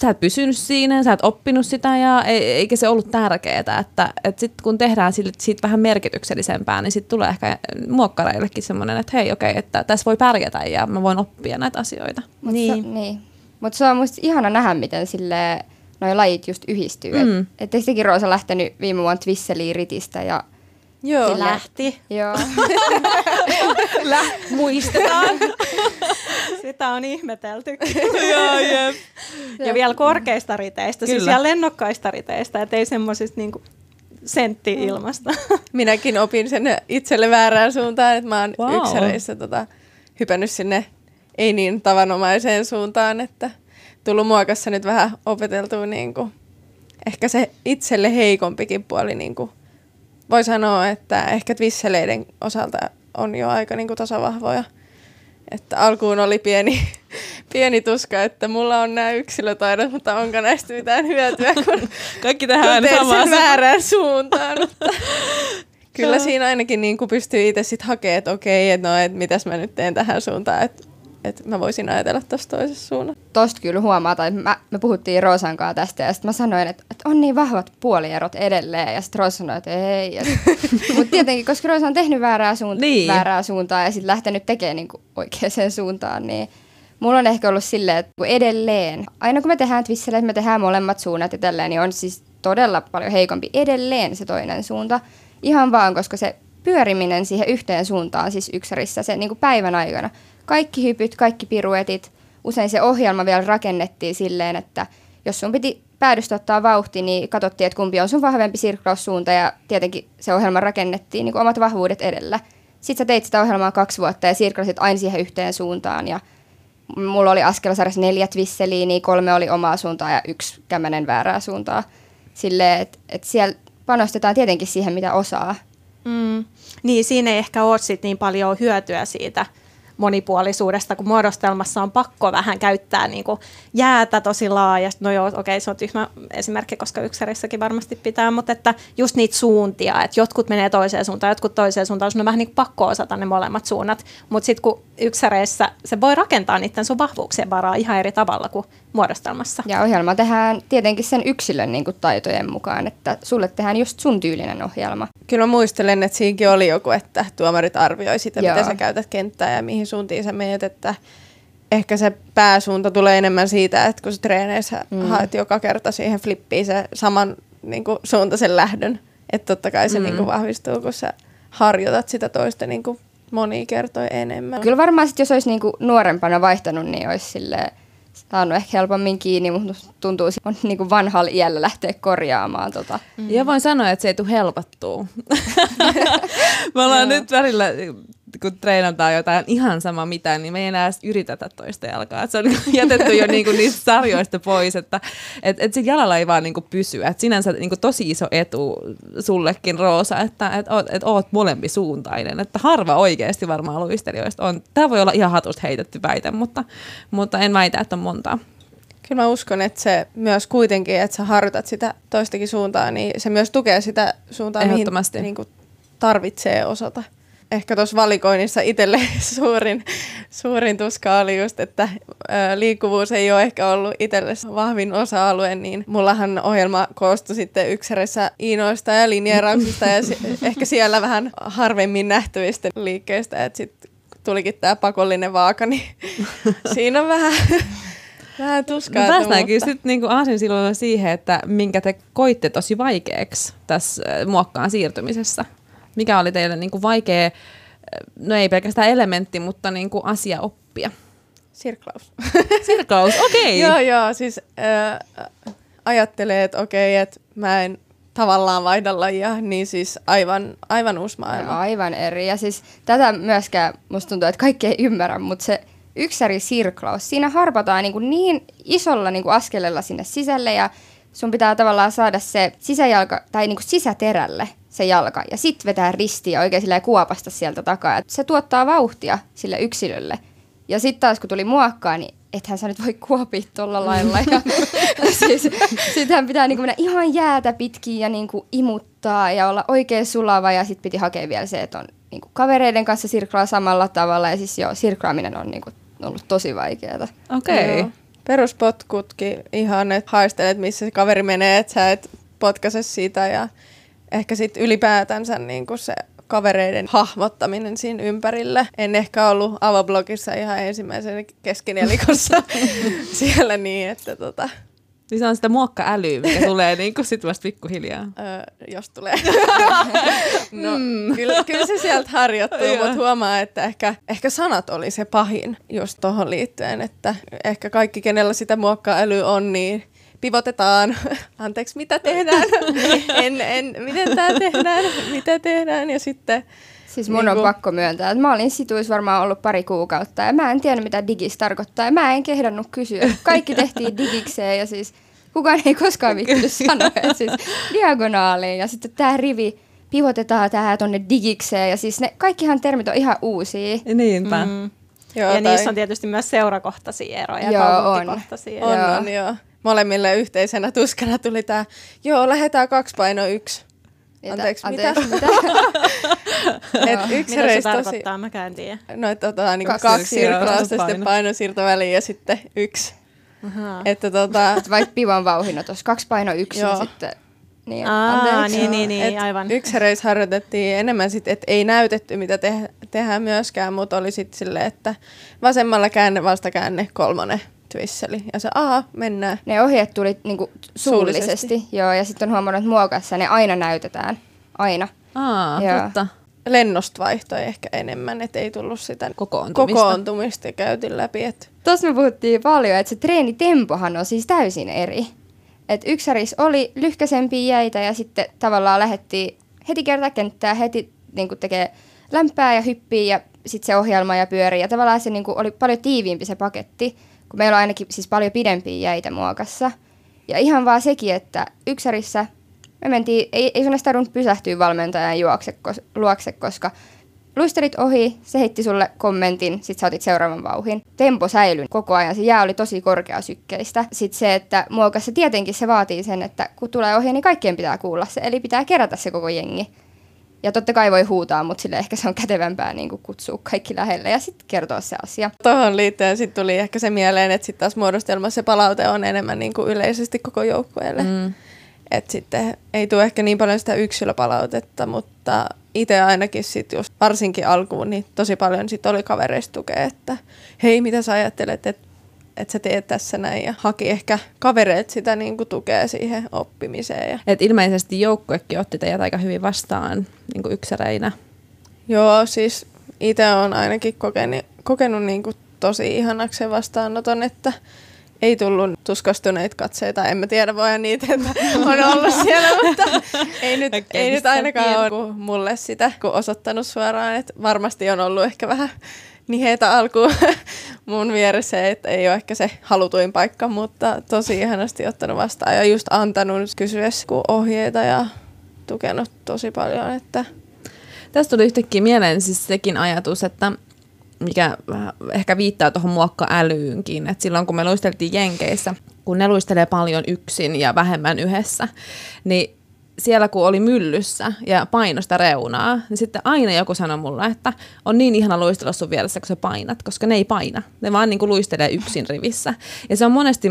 sä et pysynyt siinä, sä et oppinut sitä ja eikä se ollut tärkeää, että, että sitten kun tehdään siitä, siitä vähän merkityksellisempää, niin sitten tulee ehkä muokkareillekin semmoinen, että hei okei, okay, että tässä voi pärjätä ja mä voin oppia näitä asioita. Mut niin. Se, niin. Mutta se on musta ihana nähdä, miten sille noi lajit just yhdistyy. Mm. Että et teistäkin Roosa lähtenyt viime vuonna Twisseliin Ritistä ja Joo, Sillä, lähti. Joo. Lä, muistetaan. Sitä on ihmetelty. joo, jep. Ja vielä korkeista riteistä, siis Kyllä. siis vielä lennokkaista riteistä, ettei semmoisista niinku sentti ilmasta. Minäkin opin sen itselle väärään suuntaan, että mä oon wow. yksäreissä tota, hypännyt sinne ei niin tavanomaiseen suuntaan, että tullut muokassa nyt vähän opeteltua niin kuin, ehkä se itselle heikompikin puoli niin kuin, voi sanoa, että ehkä twisseleiden osalta on jo aika niin kuin tasavahvoja. Että alkuun oli pieni, pieni tuska, että mulla on nämä yksilötaidot, mutta onko näistä mitään hyötyä, kun kaikki tähän sen väärään suuntaan. Mutta kyllä siinä ainakin niin kuin pystyy itse sitten hakemaan, että okei, että no, että mitäs mä nyt teen tähän suuntaan. Että että mä voisin ajatella tuossa toisessa suunnassa. Tosta kyllä huomaa, tai mä, me puhuttiin Roosan kanssa tästä, ja sitten mä sanoin, että, että on niin vahvat puolierot edelleen, ja sitten Roosa sanoi, että ei. Mutta tietenkin, koska Roosa on tehnyt väärää, suunta, niin. väärää suuntaa, ja sitten lähtenyt tekemään niin oikeaan suuntaan, niin mulla on ehkä ollut silleen, että edelleen, aina kun me tehdään twisselle, me tehdään molemmat suunnat ja tälleen, niin on siis todella paljon heikompi edelleen se toinen suunta. Ihan vaan, koska se pyöriminen siihen yhteen suuntaan, siis yksärissä, se niin kuin päivän aikana, kaikki hypyt, kaikki piruetit. Usein se ohjelma vielä rakennettiin silleen, että jos sun piti päädystä ottaa vauhti, niin katsottiin, että kumpi on sun vahvempi sirklaussuunta ja tietenkin se ohjelma rakennettiin niin kuin omat vahvuudet edellä. Sitten sä teit sitä ohjelmaa kaksi vuotta ja sirklasit aina siihen yhteen suuntaan ja mulla oli askelasarjassa neljä twisseliä, niin kolme oli omaa suuntaa ja yksi kämmänen väärää suuntaa. Silleen, että et siellä panostetaan tietenkin siihen, mitä osaa. Mm. Niin, siinä ei ehkä ole sit niin paljon hyötyä siitä monipuolisuudesta, kun muodostelmassa on pakko vähän käyttää niin kuin jäätä tosi laajasti. No joo, okei, okay, se on tyhmä esimerkki, koska yksärissäkin varmasti pitää, mutta että just niitä suuntia, että jotkut menee toiseen suuntaan, jotkut toiseen suuntaan, sun on vähän niin kuin pakko osata ne molemmat suunnat. Mutta sitten kun yksäreissä se voi rakentaa niiden sun vahvuuksien varaa ihan eri tavalla kuin muodostelmassa. Ja ohjelma tehdään tietenkin sen yksilön niin kuin taitojen mukaan, että sulle tehdään just sun tyylinen ohjelma. Kyllä mä muistelen, että siinäkin oli joku, että tuomarit arvioi sitä, Joo. miten sä käytät kenttää ja mihin suuntiin sä menet, että ehkä se pääsuunta tulee enemmän siitä, että kun sä treeneissä mm. haet joka kerta siihen flippiin se saman niin kuin suuntaisen lähdön. Että totta kai se Mm. niin kuin vahvistuu, kun sä harjoitat sitä toista niin kuin monia kertoja enemmän. Kyllä varmaan sit, jos olisi niinku nuorempana vaihtanut, niin olisi sille saanut ehkä helpommin kiinni, mutta tuntuu, että on niinku vanhalla iällä lähteä korjaamaan tota. Mm. Ja voin sanoa, että se ei tule helpottuu. me ollaan nyt välillä, kun treenataan jotain ihan sama mitä, niin me ei enää edes yritetä toista jalkaa. Et se on jätetty jo niinku niistä sarjoista pois, että et, et sit jalalla ei vaan niinku pysy. Et sinänsä niinku tosi iso etu sullekin, Roosa, että et oot, et oot molempi suuntainen. Että harva oikeasti varmaan luistelijoista on. Tämä voi olla ihan hatusta heitetty väite, mutta, mutta en väitä, että on montaa. Kyllä mä uskon, että se myös kuitenkin, että sä harjoitat sitä toistakin suuntaa, niin se myös tukee sitä suuntaa, mihin niin kuin tarvitsee osata. Ehkä tuossa valikoinnissa itselle suurin, suurin tuska oli just, että liikkuvuus ei ole ehkä ollut itselle se vahvin osa-alue, niin mullahan ohjelma koostui sitten yksärissä iinoista ja linjeerauksista ja ehkä siellä vähän harvemmin nähtyvistä liikkeistä, että sitten tulikin tämä pakollinen vaaka, niin siinä on vähän, vähän tuskaa. No päästäänkin sitten niinku aasin silloin siihen, että minkä te koitte tosi vaikeaksi tässä muokkaan siirtymisessä. Mikä oli teille niinku vaikea, äh, no ei pelkästään elementti, mutta niinku asia oppia? Sirklaus. Sirkaus, okei. joo, joo, siis äh, ajattelee, että okei, että mä en tavallaan vaihda lajia, niin siis aivan, aivan uusi maailma. Aivan eri. Ja siis tätä myöskään musta tuntuu, että kaikki ei ymmärrä, mutta se yksäri sirklaus, siinä harpataan niin, kuin niin isolla niin kuin askelella sinne sisälle ja sun pitää tavallaan saada se sisäjalka tai niin kuin sisäterälle se jalka ja sit vetää ristiä oikein silleen kuopasta sieltä takaa. Et se tuottaa vauhtia sille yksilölle. Ja sitten taas kun tuli muokkaa, niin ethän sä nyt voi kuopia tuolla lailla. Ja, siis, sittenhän pitää niinku mennä ihan jäätä pitkin ja niinku imuttaa ja olla oikein sulava. Ja sitten piti hakea vielä se, että on niinku kavereiden kanssa sirklaa samalla tavalla. Ja siis joo, sirklaaminen on niinku ollut tosi vaikeaa. Okei. Joo. Peruspotkutkin ihan, että haistelet, missä se kaveri menee, että sä et potkaise siitä ja ehkä sitten ylipäätänsä niin se kavereiden hahmottaminen siinä ympärillä. En ehkä ollut avoblogissa ihan ensimmäisen keskinelikossa siellä niin, että tota, Niin se on sitä muokka-älyä, mikä tulee niinku sit vasta pikkuhiljaa. Öö, jos tulee. no, mm. kyllä, kyllä se sieltä harjoittuu, mutta huomaa, että ehkä, ehkä sanat oli se pahin just tuohon liittyen, että ehkä kaikki, kenellä sitä muokka-äly on, niin pivotetaan. Anteeksi, mitä tehdään? en, en, miten tämä tehdään? Mitä tehdään? Ja sitten Siis mun on Niinku- pakko myöntää, että mä olin situis varmaan ollut pari kuukautta ja mä en tiedä mitä digis tarkoittaa ja mä en kehdannut kysyä. Kaikki tehtiin digikseen ja siis kukaan ei koskaan viittynyt sanoa, että siis diagonaaliin ja sitten tämä rivi pivotetaan tää tonne digikseen ja siis ne kaikkihan termit on ihan uusia. Niinpä. Mm. Joo, ja tai- niissä on tietysti myös seurakohtaisia eroja, Joo, kaupunkikohtaisia on, eroja. on, joo. Molemmille yhteisenä tuskana tuli tämä, joo, lähdetään kaksi paino yksi. Anteeksi, tä- mitä? anteeksi, mitä? Et Joo. Mitä yksi se tosi, tarkoittaa, mä en tiedä. no, että otetaan niin Kaksi kaksi sitten paino. painosiirto väliin ja sitten yksi. Ahaa. Että tota, Et vaikka pivon vauhinotos, kaksi paino yksi ja sitten... Niin, Aa, anteeksi. niin, niin, niin, et aivan. Yksi reis harjoitettiin enemmän sit, että ei näytetty mitä te- tehdään myöskään, mutta oli sitten silleen, että vasemmalla käänne, vastakäänne, kolmonen twisseli. Ja se, aha, mennään. Ne ohjeet tuli niinku suullisesti, Suullisesti. joo, ja sitten on huomannut, että muokassa ne aina näytetään. Aina. Aa, Joo. totta. Lennosta vaihtoi ehkä enemmän, että ei tullut sitä Kokoontumista. kokoontumista käytiin läpi. Et Tuossa me puhuttiin paljon, että se treenitempohan on siis täysin eri. Et yksäris oli lyhkäisempiä jäitä ja sitten tavallaan lähdettiin heti kertaa kenttää, heti niin tekee lämpää ja hyppii ja sitten se ohjelma ja pyörii. Ja tavallaan se niin oli paljon tiiviimpi se paketti, kun meillä on ainakin siis paljon pidempiä jäitä muokassa. Ja ihan vaan sekin, että yksärissä me mentiin, ei, ei sun tarvinnut pysähtyä valmentajan juokse, kos, luokse, koska luistelit ohi, se heitti sulle kommentin, sit sä otit seuraavan vauhin. Tempo säilyi koko ajan, se jää oli tosi korkea sykkeistä. Sitten se, että muokassa tietenkin se vaatii sen, että kun tulee ohi, niin kaikkien pitää kuulla se, eli pitää kerätä se koko jengi. Ja totta kai voi huutaa, mutta sille ehkä se on kätevämpää niin kuin kutsua kaikki lähelle ja sitten kertoa se asia. Tuohon liittyen sitten tuli ehkä se mieleen, että sitten taas muodostelmassa se palaute on enemmän niin kuin yleisesti koko joukkueelle. Mm. Että sitten ei tule ehkä niin paljon sitä yksilöpalautetta, mutta itse ainakin sitten just varsinkin alkuun, niin tosi paljon sitten oli kavereista tukea, että hei, mitä sä ajattelet, että että sä teet tässä näin ja haki ehkä kavereet sitä niin kuin tukea siihen oppimiseen. Ja. Et ilmeisesti joukkuekin otti teidät aika hyvin vastaan niin kuin yksäreinä. Joo, siis itse olen ainakin kokenut, kokenut niin kuin tosi ihanaksi sen vastaanoton, että ei tullut tuskastuneita katseita. En mä tiedä, voihan niitä, että on ollut siellä, mutta ei nyt, ei nyt ainakaan ole mulle sitä kun osoittanut suoraan. Että varmasti on ollut ehkä vähän niheitä alku mun vieressä, että ei ole ehkä se halutuin paikka, mutta tosi ihanasti ottanut vastaan ja just antanut kysyä ohjeita ja tukenut tosi paljon. Että Tästä tuli yhtäkkiä mieleen siis sekin ajatus, että mikä ehkä viittaa tuohon muokka-älyynkin, että silloin kun me luisteltiin Jenkeissä, kun ne luistelee paljon yksin ja vähemmän yhdessä, niin siellä kun oli myllyssä ja painosta reunaa, niin sitten aina joku sanoi mulle, että on niin ihana luistella sun vieressä, kun sä painat, koska ne ei paina. Ne vaan niin kuin luistelee yksin rivissä. Ja se on monesti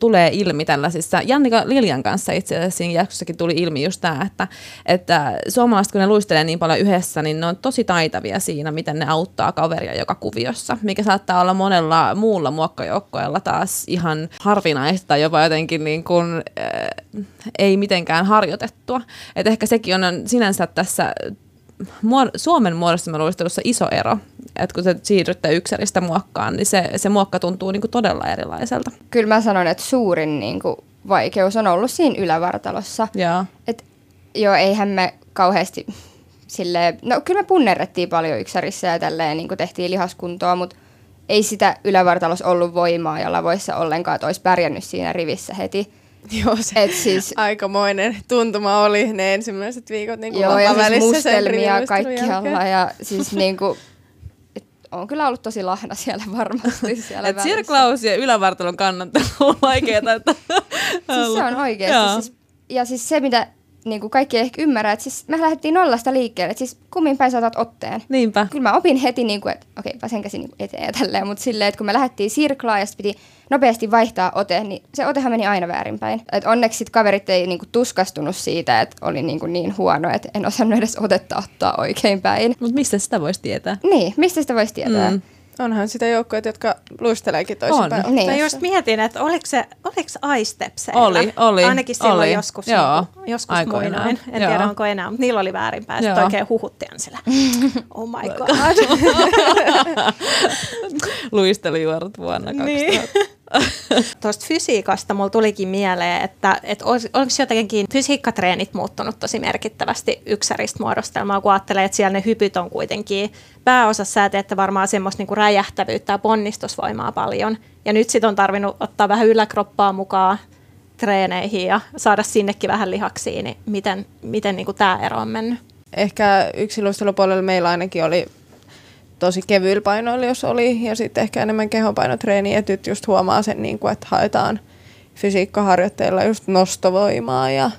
tulee ilmi tällaisissa, Jannika Liljan kanssa itse asiassa siinä jaksossakin tuli ilmi just tämä, että, että suomalaiset kun ne luistelee niin paljon yhdessä, niin ne on tosi taitavia siinä, miten ne auttaa kaveria joka kuviossa, mikä saattaa olla monella muulla muokkajoukkoilla taas ihan harvinaista tai jopa jotenkin niin kuin, äh, ei mitenkään harjoitettua. Et ehkä sekin on sinänsä tässä Suomen muodostamaluistelussa iso ero, että kun se siirrytte yksäristä muokkaan, niin se, se muokka tuntuu niin kuin todella erilaiselta. Kyllä mä sanon, että suurin niin kuin, vaikeus on ollut siinä ylävartalossa. Joo. Et, joo, eihän me kauheasti silleen, no kyllä me punnerrettiin paljon yksärissä ja tälleen niin kuin tehtiin lihaskuntoa, mutta ei sitä ylävartalos ollut voimaa ja lavoissa ollenkaan, että olisi pärjännyt siinä rivissä heti. Joo, se Et siis, aikamoinen tuntuma oli ne ensimmäiset viikot niin Joo, ja siis mustelmia kaikkialla ja siis niin kuin, on kyllä ollut tosi lahna siellä varmasti. Siellä Et sirklaus ja ylävartalon kannattelu on vaikeaa. Että siis se on oikeasti. Siis, ja siis se, mitä niin kuin kaikki ei ehkä ymmärrä, että siis me lähdettiin nollasta liikkeelle, että siis kummin päin saatat otteen. Niinpä. Kyllä mä opin heti, niin kuin, että okei, okay, vasen käsi niin eteen ja tälleen, mutta silleen, että kun me lähdettiin sirklaan ja piti nopeasti vaihtaa ote, niin se otehan meni aina väärinpäin. Et onneksi sit kaverit ei niinku tuskastunut siitä, että oli niinku niin huono, että en osannut edes otetta ottaa oikein päin. Mutta mistä sitä voisi tietää? Niin, mistä sitä voisi tietää? Mm. Onhan sitä joukkoja, jotka luisteleekin toisinpäin. On. Niin. Mä just mietin, että oliko se, oliko se iStepseillä? Oli, oli. Ainakin silloin oli. joskus, Joo. Niin, joskus muinoin. En Joo. tiedä, onko enää, mutta niillä oli väärinpäin. Sitten oikein huhutti sillä. oh my god. Luistelijuorot vuonna 2000. Niin. Tuosta fysiikasta mulla tulikin mieleen, että, että onko jotenkin fysiikkatreenit muuttunut tosi merkittävästi yksäristä muodostelmaa, kun ajattelee, että siellä ne hypyt on kuitenkin pääosassa sä teette varmaan semmoista niinku räjähtävyyttä ja ponnistusvoimaa paljon. Ja nyt sitten on tarvinnut ottaa vähän yläkroppaa mukaan treeneihin ja saada sinnekin vähän lihaksiin, niin miten, miten niin tämä ero on mennyt? Ehkä yksilöistelupuolella meillä ainakin oli tosi kevyillä painoilla, jos oli, ja sitten ehkä enemmän kehopainotreeniä, että nyt just huomaa sen, niin kuin, että haetaan fysiikkaharjoitteilla just nostovoimaa ja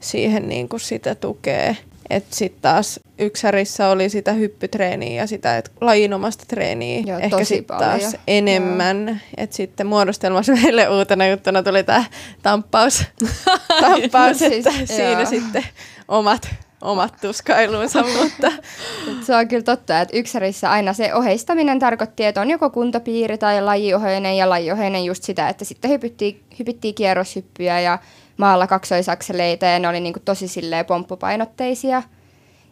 siihen niin kuin sitä tukee. Että sitten taas yksärissä oli sitä hyppytreeniä ja sitä et lajinomasta treeniä Joo, ehkä sitten taas enemmän. Että sitten muodostelmassa meille uutena juttuna tuli tämä tamppaus, tamppaus siis, että siinä sitten omat omat tuskailunsa, mutta... Se on kyllä totta, että yksärissä aina se oheistaminen tarkoitti, että on joko kuntopiiri tai lajioheinen ja lajioheinen just sitä, että sitten hypyttiin, hypittiin kierroshyppyjä ja maalla kaksoisakseleita ja ne oli niinku tosi silleen pomppupainotteisia.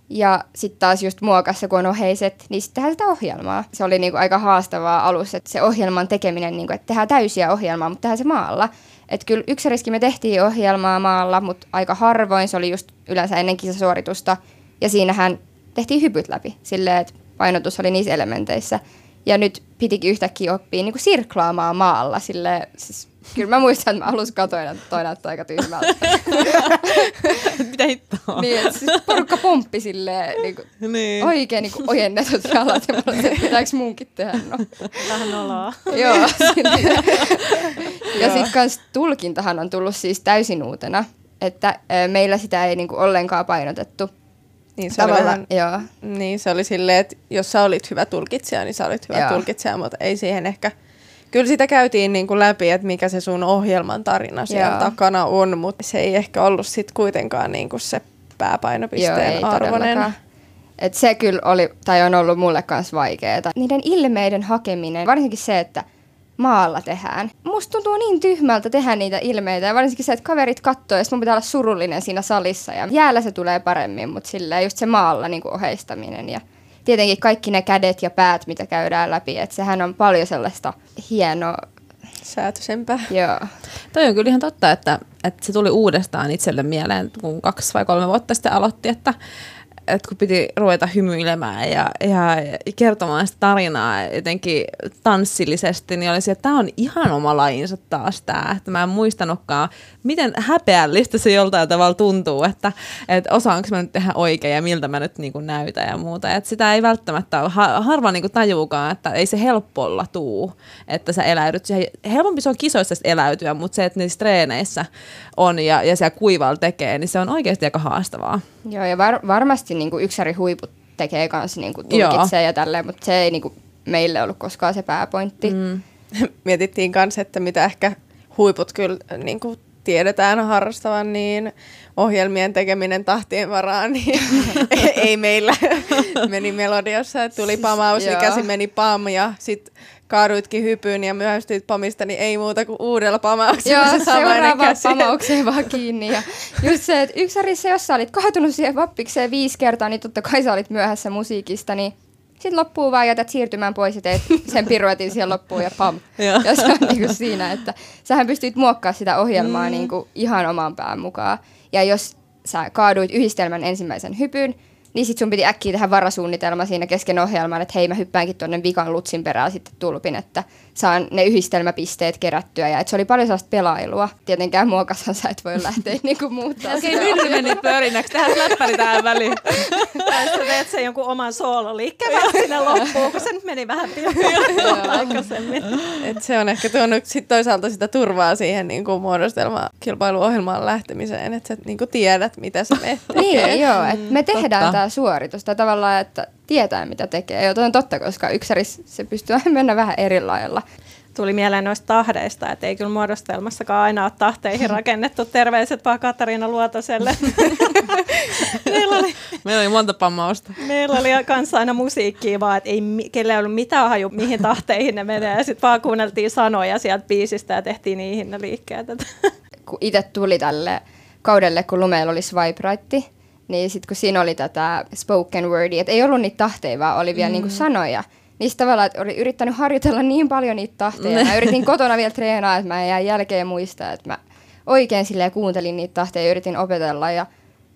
Ja sitten taas just muokassa, kun on oheiset, niin sitten tehdään sitä ohjelmaa. Se oli niinku aika haastavaa alussa, että se ohjelman tekeminen, niinku, että tehdään täysiä ohjelmaa, mutta tehdään se maalla. Että kyllä yksäriski me tehtiin ohjelmaa maalla, mutta aika harvoin se oli just yleensä ennen kisasuoritusta. Ja siinähän tehtiin hypyt läpi, silleen, että painotus oli niissä elementeissä. Ja nyt pitikin yhtäkkiä oppia niin kuin sirklaamaan maalla. Sille, siis, kyllä mä muistan, että mä alussa katoin, että toi näyttää aika tyhmältä. Mitä hittoa? Niin, että siis porukka pomppi silleen niin kuin, niin. oikein niin kuin ojennetut jalat. Ja mä että pitääkö munkin tehdä? No. Vähän oloa. Joo. ja sitten kans tulkintahan on tullut siis täysin uutena. Että meillä sitä ei niin kuin ollenkaan painotettu niin se, oli vähän, joo. niin se oli silleen, että jos sä olit hyvä tulkitsija, niin sä olit hyvä joo. tulkitsija, mutta ei siihen ehkä... Kyllä sitä käytiin niin kuin läpi, että mikä se sun ohjelman tarina siellä joo. takana on, mutta se ei ehkä ollut sit kuitenkaan niin kuin se pääpainopisteen joo, arvoinen. Et se kyllä oli, tai on ollut mulle myös vaikeaa. Niiden ilmeiden hakeminen, varsinkin se, että maalla tehdään. Musta tuntuu niin tyhmältä tehdä niitä ilmeitä ja varsinkin se, että kaverit katsoo ja mun pitää olla surullinen siinä salissa ja jäällä se tulee paremmin, mutta sillä just se maalla niin kuin oheistaminen ja tietenkin kaikki ne kädet ja päät, mitä käydään läpi, että sehän on paljon sellaista hienoa. Säätösempää. Joo. Toi on kyllä ihan totta, että, että se tuli uudestaan itselle mieleen, kun kaksi vai kolme vuotta sitten aloitti, että, että kun piti ruveta hymyilemään ja, ja kertomaan sitä tarinaa jotenkin tanssillisesti, niin olisi, että tämä on ihan oma lajinsa taas tämä. Että mä en muistanutkaan, miten häpeällistä se joltain tavalla tuntuu, että, että osaanko mä nyt tehdä oikein ja miltä mä nyt niin kuin näytän ja muuta. Että sitä ei välttämättä ole, harva niin tajuukaan, että ei se helpolla tuu, että sä eläydyt. Siihen. Helpompi se on kisoissa eläytyä, mutta se, että niissä treeneissä on ja, ja siellä kuivalla tekee, niin se on oikeasti aika haastavaa. Joo, ja var, varmasti niin kuin yksäri huiput tekee kanssa niin kuin tulkitsee Joo. ja tälleen, mutta se ei niin kuin meille ollut koskaan se pääpointti. Mm. Mietittiin kanssa, että mitä ehkä huiput kyllä niin kuin tiedetään harrastavan, niin ohjelmien tekeminen tahtien varaan, niin ei meillä meni melodiassa, että tuli pamaus, niin käsi meni pam ja sitten kaaduitkin hypyyn ja myöhästyit pomista, niin ei muuta kuin uudella pamauksella Joo, se seuraava pamaukseen vaan kiinni. Ja just se, että yksärissä, jos sä olit kaatunut siihen vappikseen viisi kertaa, niin totta kai sä olit myöhässä musiikista, niin sitten loppuu vaan jätät siirtymään pois ja teet sen piruetin siihen loppuun ja pam. ja se on niinku siinä, että sähän pystyt muokkaamaan sitä ohjelmaa mm. niinku ihan oman pään mukaan. Ja jos sä kaaduit yhdistelmän ensimmäisen hypyn, niin sit sun piti äkkiä tehdä varasuunnitelma siinä kesken ohjelman, että hei mä hyppäänkin tuonne vikan lutsin perään sitten tulpin, että saan ne yhdistelmäpisteet kerättyä. Ja että se oli paljon sellaista pelailua. Tietenkään muokashan sä et voi lähteä niinku muuttaa Okei, okay, meni pörinäksi. Tehdään läppäri tähän väliin. Tai sä teet sen jonkun oman soololiikkeen sinne loppuun, kun se nyt meni vähän aikaisemmin. Et se on ehkä tuonut sit toisaalta sitä turvaa siihen niin kuin muodostelma kilpailuohjelmaan lähtemiseen, että sä niin kuin tiedät, mitä sä menet Niin, joo, että me tehdään tämä suoritus. Tai tavallaan, että tietää, mitä tekee. Ja on totta, koska yksärissä se pystyy mennä vähän eri lailla. Tuli mieleen noista tahdeista, että ei kyllä muodostelmassakaan aina ole tahteihin rakennettu. Terveiset vaan Katariina Luotoselle. meillä, oli, meillä oli monta pammausta. Meillä oli kanssa aina musiikkia vaan, että ei kelle ollut mitään haju, mihin tahteihin ne menee. Ja sitten vaan kuunneltiin sanoja sieltä biisistä ja tehtiin niihin ne liikkeet. kun itse tuli tälle kaudelle, kun Lumeella oli Swipe Right, niin sitten kun siinä oli tätä spoken wordia, että ei ollut niitä tahteja, vaan oli vielä mm. niinku sanoja, niin tavallaan, että oli yrittänyt harjoitella niin paljon niitä tahteja. Mä yritin kotona vielä treenaa, että mä en jää jälkeen muistaa, että mä oikein silleen kuuntelin niitä tahteja ja yritin opetella. Ja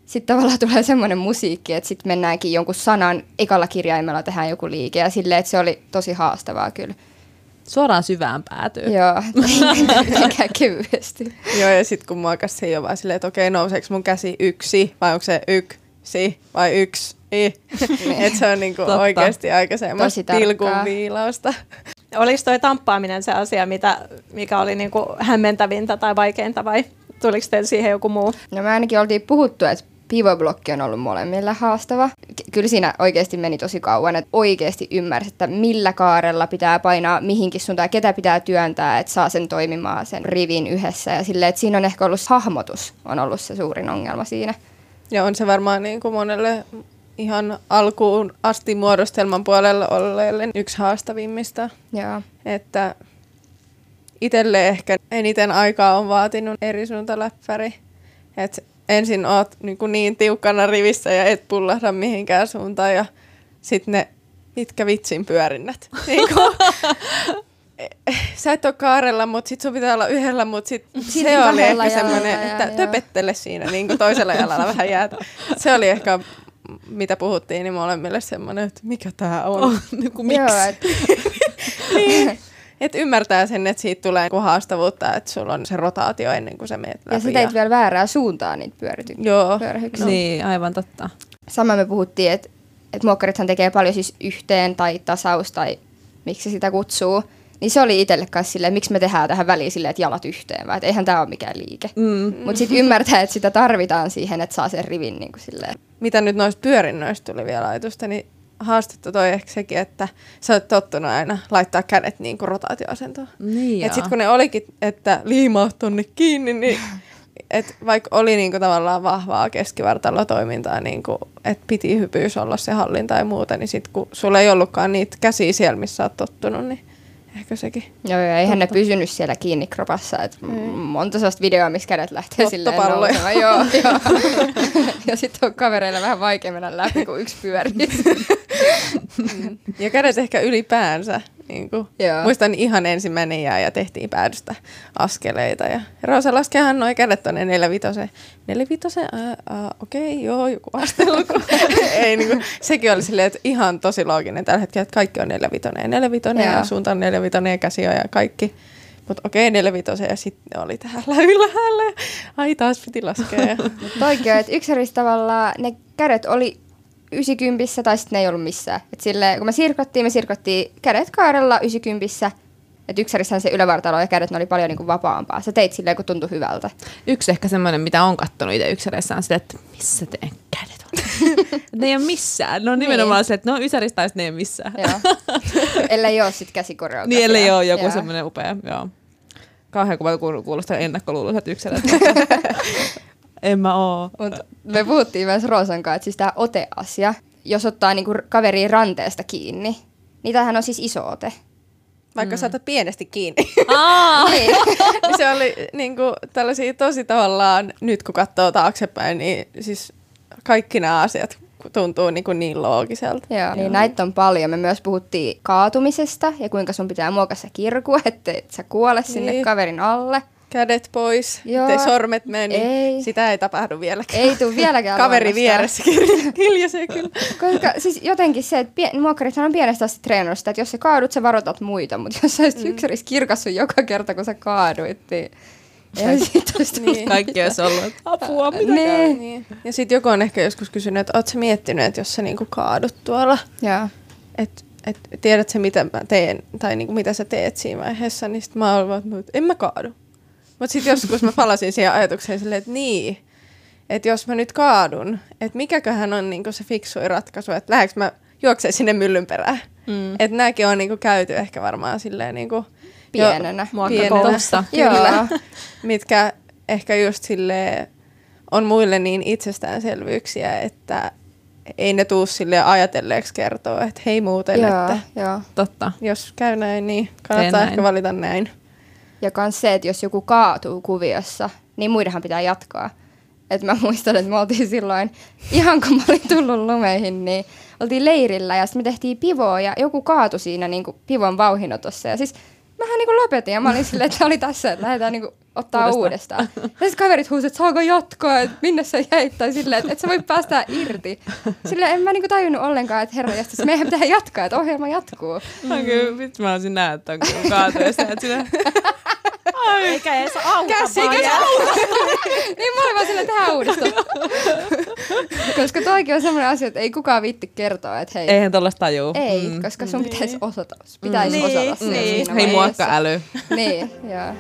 sitten tavallaan tulee semmoinen musiikki, että sitten mennäänkin jonkun sanan ekalla kirjaimella tehdään joku liike. Ja silleen, että se oli tosi haastavaa kyllä. Suoraan syvään päätyy. Joo, eikä kevyesti. Joo, ja sitten kun mua se ei ole vaan silleen, että okei, nouseeko mun käsi yksi, vai onko se yksi, vai yksi, i. että se on niinku oikeasti aika semmoista pilkun viilausta. Oliko toi tamppaaminen se asia, mitä, mikä oli niinku hämmentävintä tai vaikeinta, vai tuliko teille siihen joku muu? No me ainakin oltiin puhuttu, että pivoblokki on ollut molemmille haastava. Kyllä siinä oikeasti meni tosi kauan, että oikeasti ymmärsi, että millä kaarella pitää painaa mihinkin suuntaan ketä pitää työntää, että saa sen toimimaan sen rivin yhdessä. Ja silleen, että siinä on ehkä ollut hahmotus, on ollut se suurin ongelma siinä. Ja on se varmaan niin kuin monelle ihan alkuun asti muodostelman puolella olleelle yksi haastavimmista. Joo. Että itselle ehkä eniten aikaa on vaatinut eri suuntaläppäri. Että ensin oot niin, kuin niin tiukkana rivissä ja et pullahda mihinkään suuntaan ja sitten ne mitkä vitsin pyörinnät. niin kuin, sä et ole kaarella, mutta sit sun pitää olla yhdellä, mutta sit se oli ehkä semmoinen, että ja, töpettele siinä niin kuin toisella jalalla vähän jäätä. Se oli ehkä mitä puhuttiin, niin molemmille semmoinen, että mikä tämä on. Oh, niin kuin, miksi? Joo, et... niin. Et ymmärtää sen, että siitä tulee niinku haastavuutta, että sulla on se rotaatio ennen kuin sä menet läpi. Ja sitä ei vielä väärää suuntaan niitä pyörity- Joo, no. niin, aivan totta. Sama me puhuttiin, että et muokkarithan tekee paljon siis yhteen tai tasaus tai miksi sitä kutsuu. Niin se oli itselle kanssa silleen, miksi me tehdään tähän väliin silleen, että jalat yhteen, vai että eihän tämä ole mikään liike. Mm. Mutta sitten ymmärtää, että sitä tarvitaan siihen, että saa sen rivin niin kuin silleen. Mitä nyt noista pyörinnöistä tuli vielä ajatusta, niin haastetta toi ehkä sekin, että sä oot tottunut aina laittaa kädet niin kuin rotaatioasentoon. Niin et sit kun ne olikin, että liimaa tonne kiinni, niin et vaikka oli niinku tavallaan vahvaa keskivartalotoimintaa, niinku, että piti hypyys olla se hallinta ja muuta, niin sitten kun sulla ei ollutkaan niitä käsiä siellä, missä oot tottunut, niin Ehkä sekin. Joo, ja eihän ne pysynyt siellä kiinni kropassa. Et m- monta sellaista videoa, missä kädet lähtee silleen nousemaan. Joo, joo. ja sitten on kavereilla vähän vaikea mennä läpi, kun yksi pyörii. Ja kädet ehkä ylipäänsä. Niin kuin. Joo. Muistan ihan ensimmäinen jää ja tehtiin päädystä askeleita. Ja Roosa laskehan noin kädet. Neljävitoseen? Ää, ää, okei, okay, joo, joku asteluku. Ei, niin kuin, sekin oli silleen, että ihan tosi looginen tällä hetkellä, että kaikki on neljävitonen ja neljävitonen ja suunta on neljävitonen ja käsi ja kaikki. Mutta okei, neljävitosen ja sitten oli täällä ylhäällä. Ai taas piti laskea. Toikin että yksärissä tavallaan ne kädet oli 90 tai sitten ne ei ollut missään. Et sille, kun me sirkottiin, me sirkottiin kädet kaarella 90 että yksärissähän se ylävartalo ja kädet ne oli paljon niinku vapaampaa. Sä teit silleen, kun tuntui hyvältä. Yksi ehkä semmoinen, mitä on kattonut itse yksäreissä on silleen, että missä teidän kädet on? ne ei ole missään. Ne on nimenomaan Niin. silleen, että no ysäristä tai sitten ne ei ole missään. Joo. Ellei ole sit käsikoreografia. Niin, ellei ole joku semmoinen upea, joo. Kauhean kuva kuul- kuulostaa ennakkoluuloiset yksilöt. en mä oo. Mut me puhuttiin myös Roosan kanssa, että siis tämä ote-asia, jos ottaa niinku kaveriin ranteesta kiinni, niin tämähän on siis iso ote. Vaikka mm. saatat pienesti kiinni. Aa! Niin. Niin se oli niin kuin, tällaisia tosi tavallaan, nyt kun katsoo taaksepäin, niin siis kaikki nämä asiat tuntuu niin, kuin niin loogiselta. Joo, niin näitä on paljon. Me myös puhuttiin kaatumisesta ja kuinka sun pitää muokassa kirkua, ettei et sä kuole sinne Niin. kaverin alle. Kädet pois, Joo. ettei sormet mene, niin Ei. sitä ei tapahdu vieläkään. Ei tuu vieläkään Kaveri vieressä hilja- hiljaisee kyllä. Koska siis jotenkin se, että pien, muokkarithan on pienestä asti treenannut että jos sä kaadut, sä varoitat muita, mutta jos sä olisit mm. yksärissä kirkassu joka kerta, kun sä kaaduit, niin Niin. Kaikki olisi ollut, että apua, mitä Niin. Niin. Ja sitten joku on ehkä joskus kysynyt, että ootko sä miettinyt, että jos sä niinku kaadut tuolla, Joo. että et, tiedät sä mitä mä teen, tai niinku mitä sä teet siinä vaiheessa, niin sit mä oon vaan, että en mä kaadu. Mutta sitten joskus mä palasin siihen ajatukseen silleen, että niin, että jos mä nyt kaadun, että mikäköhän on niinku se fiksui ratkaisu, että lähdekö mä juoksee sinne myllyn perään. Mm. Että nämäkin on niinku käyty ehkä varmaan silleen niinku, Pienenä. Muokkakoulussa. Kyllä. Joo. Mitkä ehkä just silleen on muille niin itsestäänselvyyksiä, että ei ne tuu sille ajatelleeksi kertoa, että hei muuten, Joo, että joo. Totta. jos käy näin, niin kannattaa näin. ehkä valita näin. Ja kans se, että jos joku kaatuu kuviossa, niin muidenhan pitää jatkaa. Et mä muistan, että me oltiin silloin, ihan kun mä olin tullut lumeihin, niin oltiin leirillä ja sitten me tehtiin pivoa ja joku kaatui siinä niin kuin pivon vauhinotossa. Ja siis mähän niin kuin lopetin ja mä olin silleen, että oli tässä, että lähdetään niin kuin ottaa uudestaan. uudestaan. Ja sitten kaverit huusivat, että saako jatkaa, että minne sä jäit, tai silleen, että et sä voi päästää irti. Silleen en mä niin kuin tajunnut ollenkaan, että herra jästäs, meidän pitää jatkaa, että ohjelma jatkuu. Mm. Kyllä, vitsi mä olisin näet kaatuessa, että sinä... Eikä edes auta Käsi, vaan. käsi, niin mä olin vaan silleen, tehdään uudestaan. koska toikin on semmoinen asia, että ei kukaan viitti kertoa, että hei, Eihän tollasta tajuu. ei, mm. koska sun pitäisi osata, pitäisi Mm. osata Niin, se niin. siinä Hei vaiheessa. muokka-äly. Niin, joo.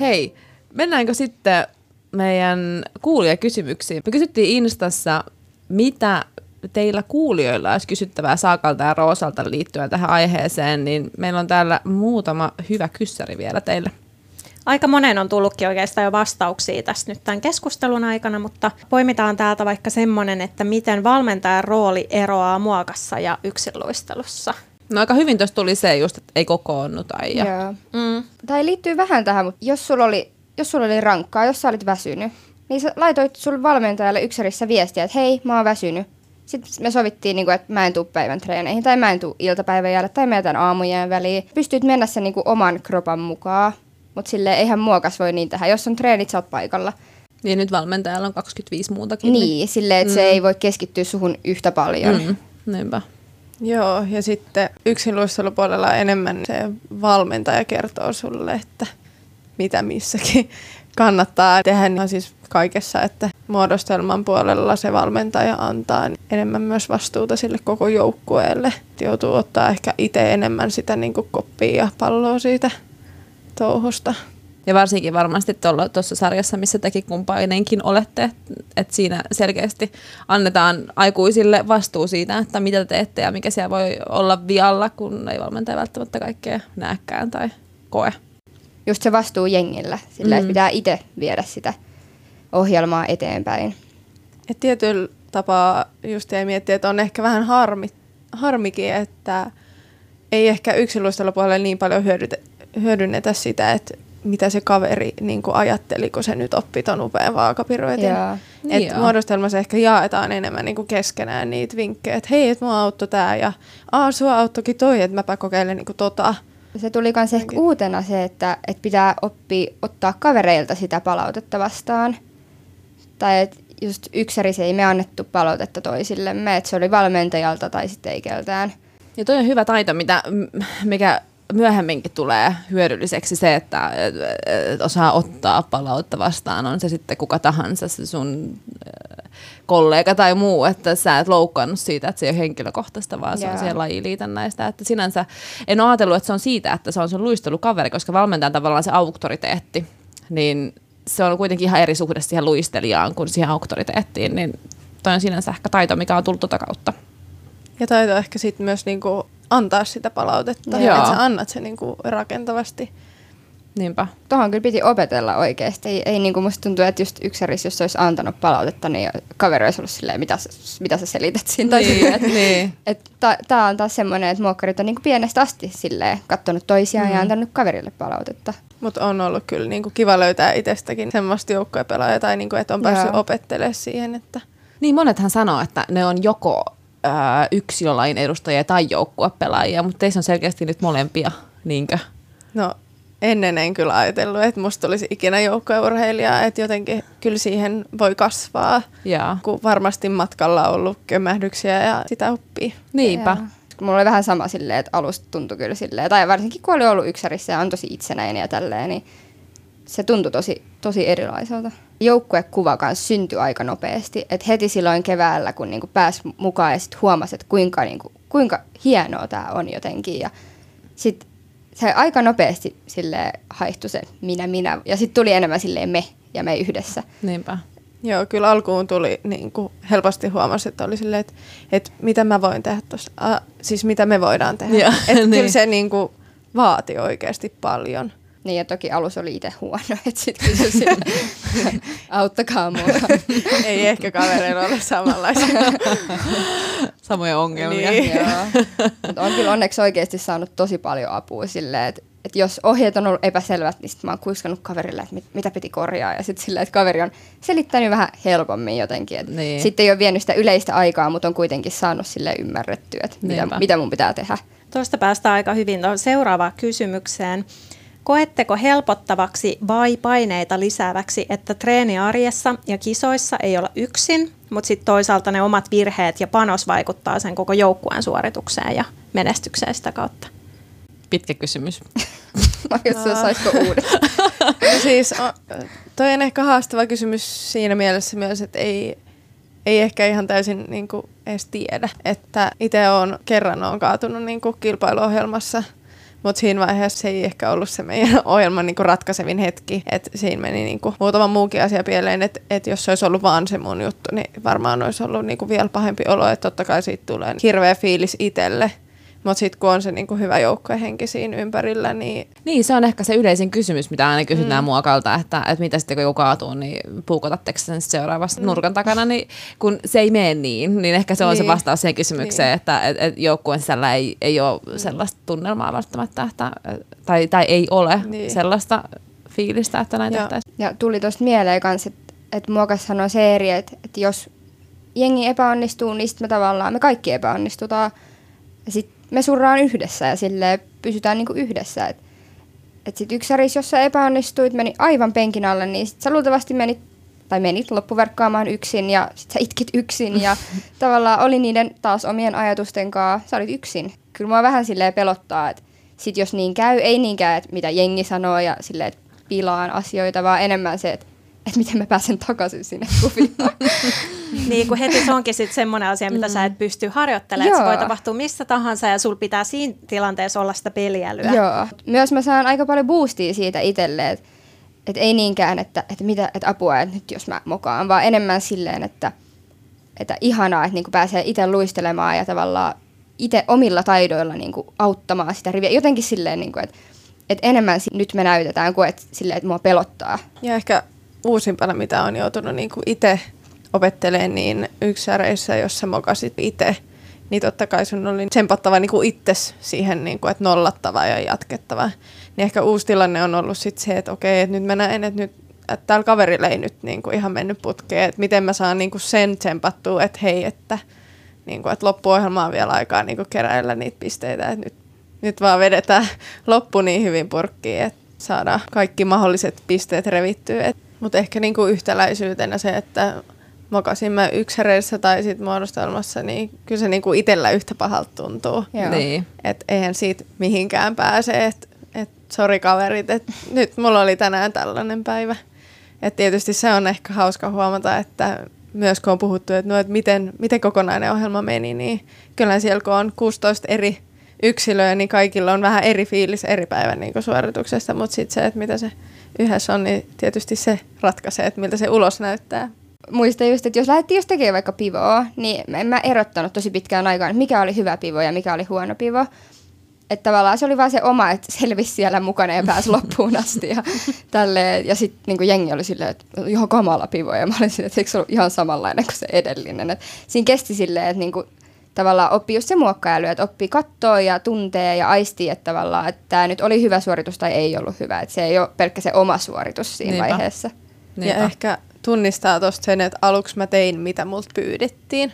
Hei, mennäänkö sitten meidän kuulijakysymyksiin? Me kysyttiin Instassa, mitä teillä kuulijoilla olisi kysyttävää Saakalta ja Roosalta liittyen tähän aiheeseen, niin meillä on täällä muutama hyvä kyssäri vielä teille. Aika monen on tullutkin oikeastaan jo vastauksia tässä nyt tämän keskustelun aikana, mutta poimitaan täältä vaikka semmoinen, että miten valmentajan rooli eroaa muokassa ja yksinluistelussa. No aika hyvin tuossa tuli se just, että ei kokoonnu tai ja. joo. Mm. Tai liittyy vähän tähän, mutta jos sulla oli, jos sulla oli rankkaa, jos sä olit väsynyt, niin sä laitoit sulle valmentajalle yksärissä viestiä, että hei, mä oon väsynyt. Sitten me sovittiin, niin kuin, että mä en tuu päivän treeneihin, tai mä en tuu iltapäivän jälleen, tai mä jätän aamujen väliin. Pystyt mennä sen niin kuin, oman kropan mukaan, mutta sille eihän muokas voi niin tehdä. Jos on treenit, sä oot paikalla. Niin nyt valmentajalla on 25 muutakin. Niin, silleen, että mm. se ei voi keskittyä suhun yhtä paljon. Mm. Mm, niinpä. Joo, ja sitten yksinluistelupuolella enemmän se valmentaja kertoo sulle, että mitä missäkin kannattaa tehdä. Ihan siis kaikessa, että muodostelman puolella se valmentaja antaa enemmän myös vastuuta sille koko joukkueelle. Joutuu ottaa ehkä itse enemmän sitä niin kuin koppia ja palloa siitä touhusta. Ja varsinkin varmasti tuossa sarjassa, missä tekin kumpainenkin olette, että et siinä selkeästi annetaan aikuisille vastuu siitä, että mitä teette ja mikä siellä voi olla vialla, kun ei valmentaja välttämättä kaikkea näkään tai koe. Just se vastuu jengillä, sillä mm. että pitää itse viedä sitä ohjelmaa eteenpäin. Et tietyllä tapaa just jäi miettiä, että on ehkä vähän harmi, harmikin, että ei ehkä yksinluistelupuolella niin paljon hyödytä, hyödynnetä sitä, että mitä se kaveri niin kuin ajatteli, kun se nyt oppi ton upean vaakapiruetin. Niin Et joo. muodostelmassa ehkä jaetaan enemmän niin kuin keskenään niitä vinkkejä, että hei, että mua auttoi tää ja aa, sua auttoikin toi, että mäpä kokeilen niin kuin tota. Se tuli myös ehkä uutena se, että, että pitää oppia ottaa kavereilta sitä palautetta vastaan. Tai että just yksärissä ei me annettu palautetta toisillemme, että se oli valmentajalta tai sitten ei keltään. Ja toi on hyvä taito, mitä, mikä myöhemminkin tulee hyödylliseksi se, että et, et osaa ottaa palautta vastaan, on se sitten kuka tahansa, se sun äh, kollega tai muu, että sä et loukkaannut siitä, että se ei ole henkilökohtaista, vaan se on siellä lajiliitännäistä. Että sinänsä en ole ajatellut, että se on siitä, että se on sun luistelukaveri, koska valmentajan tavallaan se auktoriteetti, niin se on kuitenkin ihan eri suhde siihen luistelijaan kuin siihen auktoriteettiin, niin toi on sinänsä ehkä taito, mikä on tullut tota kautta. Ja taito ehkä sitten myös niin kuin antaa sitä palautetta, Joo. että sä annat se niin kuin rakentavasti. Niinpä. Tuohon kyllä piti opetella oikeasti. Ei, ei niin kuin musta tuntuu, että just yksärissä, jos olisi antanut palautetta, niin kaveri olisi ollut silleen, mitä sä, mitä sä selität siinä. Tai silleen, että niin. et ta, tää on taas semmoinen, että muokkarit on niin kuin pienestä asti silleen katsonut toisiaan mm. ja antanut kaverille palautetta. Mutta on ollut kyllä niin kuin kiva löytää itsestäkin semmoista joukkuepelaajaa tai niin kuin, että on päässyt Joo. opettelemaan siihen, että Niin monethan sanoo, että ne on joko ää, yksilölain edustajia tai joukkuepelaajia, mutta teissä on selkeästi nyt molempia, niinkö? no ennen en kyllä ajatellut, että musta olisi ikinä joukkueurheilijaa, että jotenkin kyllä siihen voi kasvaa, Jaa. kun varmasti matkalla on ollut kömmähdyksiä ja sitä oppii. Niinpä. Joo. Mulla oli vähän sama silleen, että alusta tuntui kyllä silleen, tai varsinkin kun oli ollut yksärissä ja on tosi itsenäinen ja tälleen, niin se tuntui tosi, tosi erilaiselta. Joukkuekuva kanssa syntyi aika nopeasti, että heti silloin keväällä, kun niinku pääsi mukaan ja sitten huomasi, että kuinka, niinku, kuinka hienoa tämä on jotenkin. Ja sitten se aika nopeasti sille haihtui se minä, minä, ja sitten tuli enemmän silleen me ja me yhdessä. Niinpä. Joo, kyllä alkuun tuli niin kuin helposti huomasi, että oli silleen, että, että mitä mä voin tehdä tuossa, ah, siis mitä me voidaan tehdä. Joo, että niin. kyllä se niin kuin vaati oikeasti paljon. Niin ja toki alus oli itse huono, että sitten kysyi sille, auttakaa mua. Ei ehkä kavereilla ole samanlaisia. Samoja ongelmia. Niin. Joo. Mut on kyllä onneksi oikeasti saanut tosi paljon apua silleen, että et jos ohjeet on ollut epäselvät, niin sit mä oon kuiskannut kaverille, että mit, mitä piti korjaa. Ja sitten silleen, että kaveri on selittänyt vähän helpommin jotenkin. Et Niin. Sitten ei ole vienyt sitä yleistä aikaa, mutta on kuitenkin saanut sille ymmärrettyä, että mitä, Niinpä. mitä mun pitää tehdä. Tuosta päästään aika hyvin seuraavaan kysymykseen. Koetteko helpottavaksi vai paineita lisääväksi, että treeniarjessa ja kisoissa ei olla yksin, mutta sitten toisaalta ne omat virheet ja panos vaikuttaa sen koko joukkueen suoritukseen ja menestykseen sitä kautta? Pitkä kysymys. Oikeastaan saisiko uudet? No siis toi on ehkä haastava kysymys siinä mielessä myös, että ei, ei ehkä ihan täysin niin kuin edes tiedä. Että itse on kerran on kaatunut niin kuin kilpailuohjelmassa, mutta siinä vaiheessa se ei ehkä ollut se meidän ohjelman niin kuin ratkaisevin hetki. Että siinä meni niin kuin muutama muukin asia pieleen, että että jos se olisi ollut vaan se mun juttu, niin varmaan olisi ollut niin kuin vielä pahempi olo. Että totta kai siitä tulee hirveä fiilis itselle. Mutta sitten kun on se niin kuin hyvä joukkuehenki siinä ympärillä, niin Niin, se on ehkä se yleisin kysymys, mitä aina kysytään mm. muokalta, että, että mitä sitten kun joku kaatuu, niin puukotatteko sen sit seuraavassa mm. nurkan takana, niin kun se ei mene niin, niin ehkä se on niin. se vastaus siihen kysymykseen, Niin. että et, et joukkueen sisällä ei, ei ole sellaista tunnelmaa välttämättä, että, tai, tai ei ole niin. Sellaista fiilistä, että näin tehtäisiin. Ja tuli tuosta mieleen kanssa, että, että muokas sanoi se eri, että, että jos jengi epäonnistuu, niin sitten me tavallaan, me kaikki epäonnistutaan. Ja sitten me surraan yhdessä ja sille pysytään niinku yhdessä. Että et sitten yksäris, jos sä epäonnistuit, meni aivan penkin alle, niin sit sä luultavasti menit, tai menit loppuverkkaamaan yksin ja sit sä itkit yksin ja tavallaan oli niiden taas omien ajatusten kanssa, sä olit yksin. Kyllä mua vähän silleen pelottaa, että sit jos niin käy, ei niinkään, että mitä jengi sanoo ja silleen, että pilaan asioita, vaan enemmän se, että, että miten mä pääsen takaisin sinne kuvioon. Niin kuin heti se onkin sitten semmoinen asia, mitä sä et pysty harjoittelemaan. että Se voi tapahtua missä tahansa ja sul pitää siinä tilanteessa olla sitä peliälyä. Joo. Myös mä saan aika paljon boostia siitä itselle, että et ei niinkään, että, että, mitä, että apua, että nyt jos mä mokaan, vaan enemmän silleen, että, että ihanaa, että niinku pääsee itse luistelemaan ja tavallaan itse omilla taidoilla niinku auttamaan sitä riviä. Jotenkin silleen, niinku, että, että enemmän si- nyt me näytetään kuin että, silleen, että mua pelottaa. Ja ehkä uusimpana, mitä on joutunut niin itse opettelemaan, niin yksäreissä, jos sä mokasit itse niin totta kai sun oli tsempattava niin itses siihen, niin kuin, että nollattava ja jatkettava. Niin ehkä uusi tilanne on ollut sit se, että okei, että nyt mä näen, että nyt että täällä kaverilla ei nyt niin kuin ihan mennyt putkeen, että miten mä saan niin kuin sen tsempattua, että hei, että, niin kuin, että loppuohjelma on vielä aikaa niin kuin keräillä niitä pisteitä, että nyt, nyt vaan vedetään loppu niin hyvin purkkiin, että saadaan kaikki mahdolliset pisteet revittyä. Mutta ehkä niin kuin yhtäläisyytenä se, että mokasin mä yksäreissä tai sit muodostelmassa, niin kyllä se niinku itsellä yhtä pahalta tuntuu. Joo. Niin. Et eihän siitä mihinkään pääse, että et, sori kaverit, että nyt mulla oli tänään tällainen päivä. Et tietysti se on ehkä hauska huomata, että myös kun on puhuttu, että no, et miten, miten kokonainen ohjelma meni, niin kyllä siellä kun on 16 eri yksilöä, niin kaikilla on vähän eri fiilis eri päivän niin suorituksesta, mutta sitten se, että mitä se yhdessä on, niin tietysti se ratkaisee, että miltä se ulos näyttää muistan just, että jos lähdettiin just tekemään vaikka pivoa, niin en mä erottanut tosi pitkään aikaan, että mikä oli hyvä pivo ja mikä oli huono pivo. Että tavallaan se oli vaan se oma, että selvisi siellä mukana ja pääsi loppuun asti. Ja, tälleen. ja sitten niin jengi oli silleen, että ihan kamala pivo. Ja mä olin silleen, että eikö se ollut ihan samanlainen kuin se edellinen. Et siinä kesti silleen, että niin kuin, tavallaan oppi just se muokkailu, että oppii kattoa ja tuntee ja aistii, että tavallaan, että tämä nyt oli hyvä suoritus tai ei ollut hyvä. Että se ei ole pelkkä se oma suoritus siinä Niinpä. vaiheessa. Niinpä. Ja ehkä tunnistaa tosta sen, että aluksi mä tein, mitä multa pyydettiin.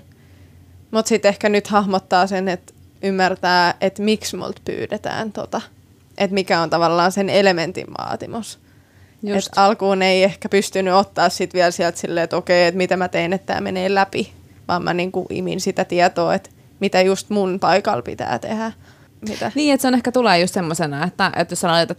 Mutta sitten ehkä nyt hahmottaa sen, että ymmärtää, että miksi multa pyydetään tota. Että mikä on tavallaan sen elementin vaatimus. Just. Et alkuun ei ehkä pystynyt ottaa sit vielä sieltä silleen, että okei, että mitä mä tein, että tämä menee läpi. Vaan mä niinku imin sitä tietoa, että mitä just mun paikalla pitää tehdä. Mitä? Niin, että se on ehkä tulee just semmoisena, että, että jos sä laitat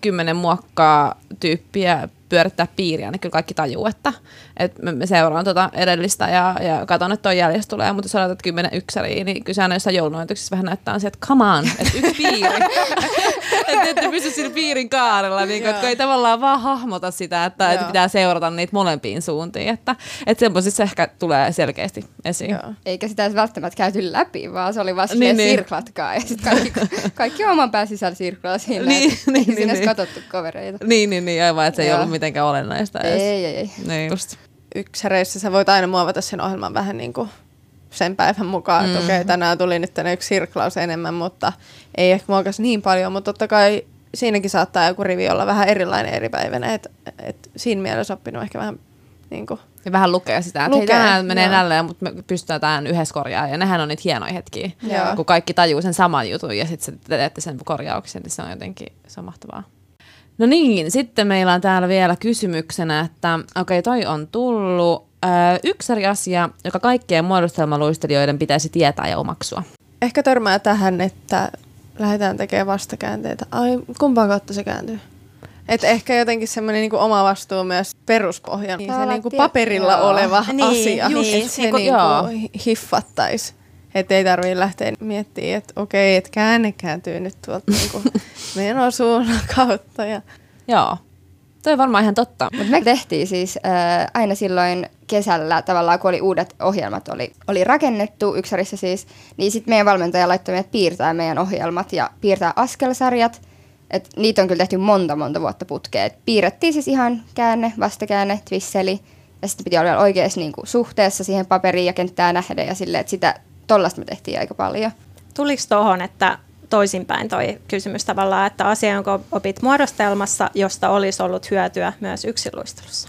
kymmenen muokkaa tyyppiä pyörittää piiriä, niin kyllä kaikki tajuu, että, että me seuraan tuota edellistä ja, ja katson, että tuo jäljestä tulee, mutta jos aloitat kymmenen yksäriä, niin kyllä aina jossain joulunoituksissa vähän näyttää sieltä, että come on, että yksi piiri. että ette pysy sillä piirin kaarella, niin että ei tavallaan vaan hahmota sitä, että, että pitää seurata niitä molempiin suuntiin, että, että semmoisissa ehkä tulee selkeästi esiin. Joo. Eikä sitä edes välttämättä käyty läpi, vaan se oli vaan niin, niin. sirklatkaa ja sitten kaikki, kaikki oman pään sisällä sirklaa siinä, niin, että niin, niin, niin. katsottu kavereita. Niin, niin, niin, aivan, että se ei ollut mitenkään olennaista edes. Ei, ei, ei. Niin just. Yksäreissä sä voit aina muovata sen ohjelman vähän niin kuin sen päivän mukaan, että mm. okei, okay, tänään tuli nyt tänne yksi sirklaus enemmän, mutta ei ehkä muokas niin paljon, mutta totta kai siinäkin saattaa joku rivi olla vähän erilainen eri päivänä, että et siinä mielessä oppinut ehkä vähän niin kuin ja vähän lukea sitä, että lukee, hei, tänään menee nälleen, mutta me pystytään yhdessä korjaa. Ja nehän on niitä hienoja hetkiä, Joo. kun kaikki tajuu sen saman jutun ja sitten teette sen korjauksen, niin se on jotenkin se on mahtavaa. No niin, sitten meillä on täällä vielä kysymyksenä, että okei, okay, toi on tullut. Öö, yksi eri asia, joka kaikkien muodostelmaluistelijoiden pitäisi tietää ja omaksua. Ehkä törmää tähän, että lähdetään tekemään vastakäänteitä. Ai, kumpaan kautta se kääntyy? Et ehkä jotenkin semmoinen niinku oma vastuu myös peruspohjan, niin se niinku paperilla joo. oleva niin, asia, just, että se niinku, niinku hiffattaisi. Että ei tarvitse lähteä miettimään, että okei, että käänne kääntyy nyt tuolta niinku menosuunnan kautta. Ja... Joo, Toi on varmaan ihan totta. Mutta me tehtiin siis äh, aina silloin kesällä tavallaan, kun oli uudet ohjelmat oli, oli rakennettu Yksarissa siis, niin sitten meidän valmentaja laittoi meidät piirtää meidän ohjelmat ja piirtää askelsarjat. Et niitä on kyllä tehty monta monta vuotta putkeen. Et piirrettiin siis ihan käänne, vastakäänne, twisseli ja sitten piti olla oikeassa niinku suhteessa siihen paperiin ja kenttää nähdä ja silleen, että sitä tollasta me tehtiin aika paljon. Tuliko tuohon, että toisinpäin toi kysymys tavallaan, että asia, jonka opit muodostelmassa, josta olisi ollut hyötyä myös yksilöistelussa?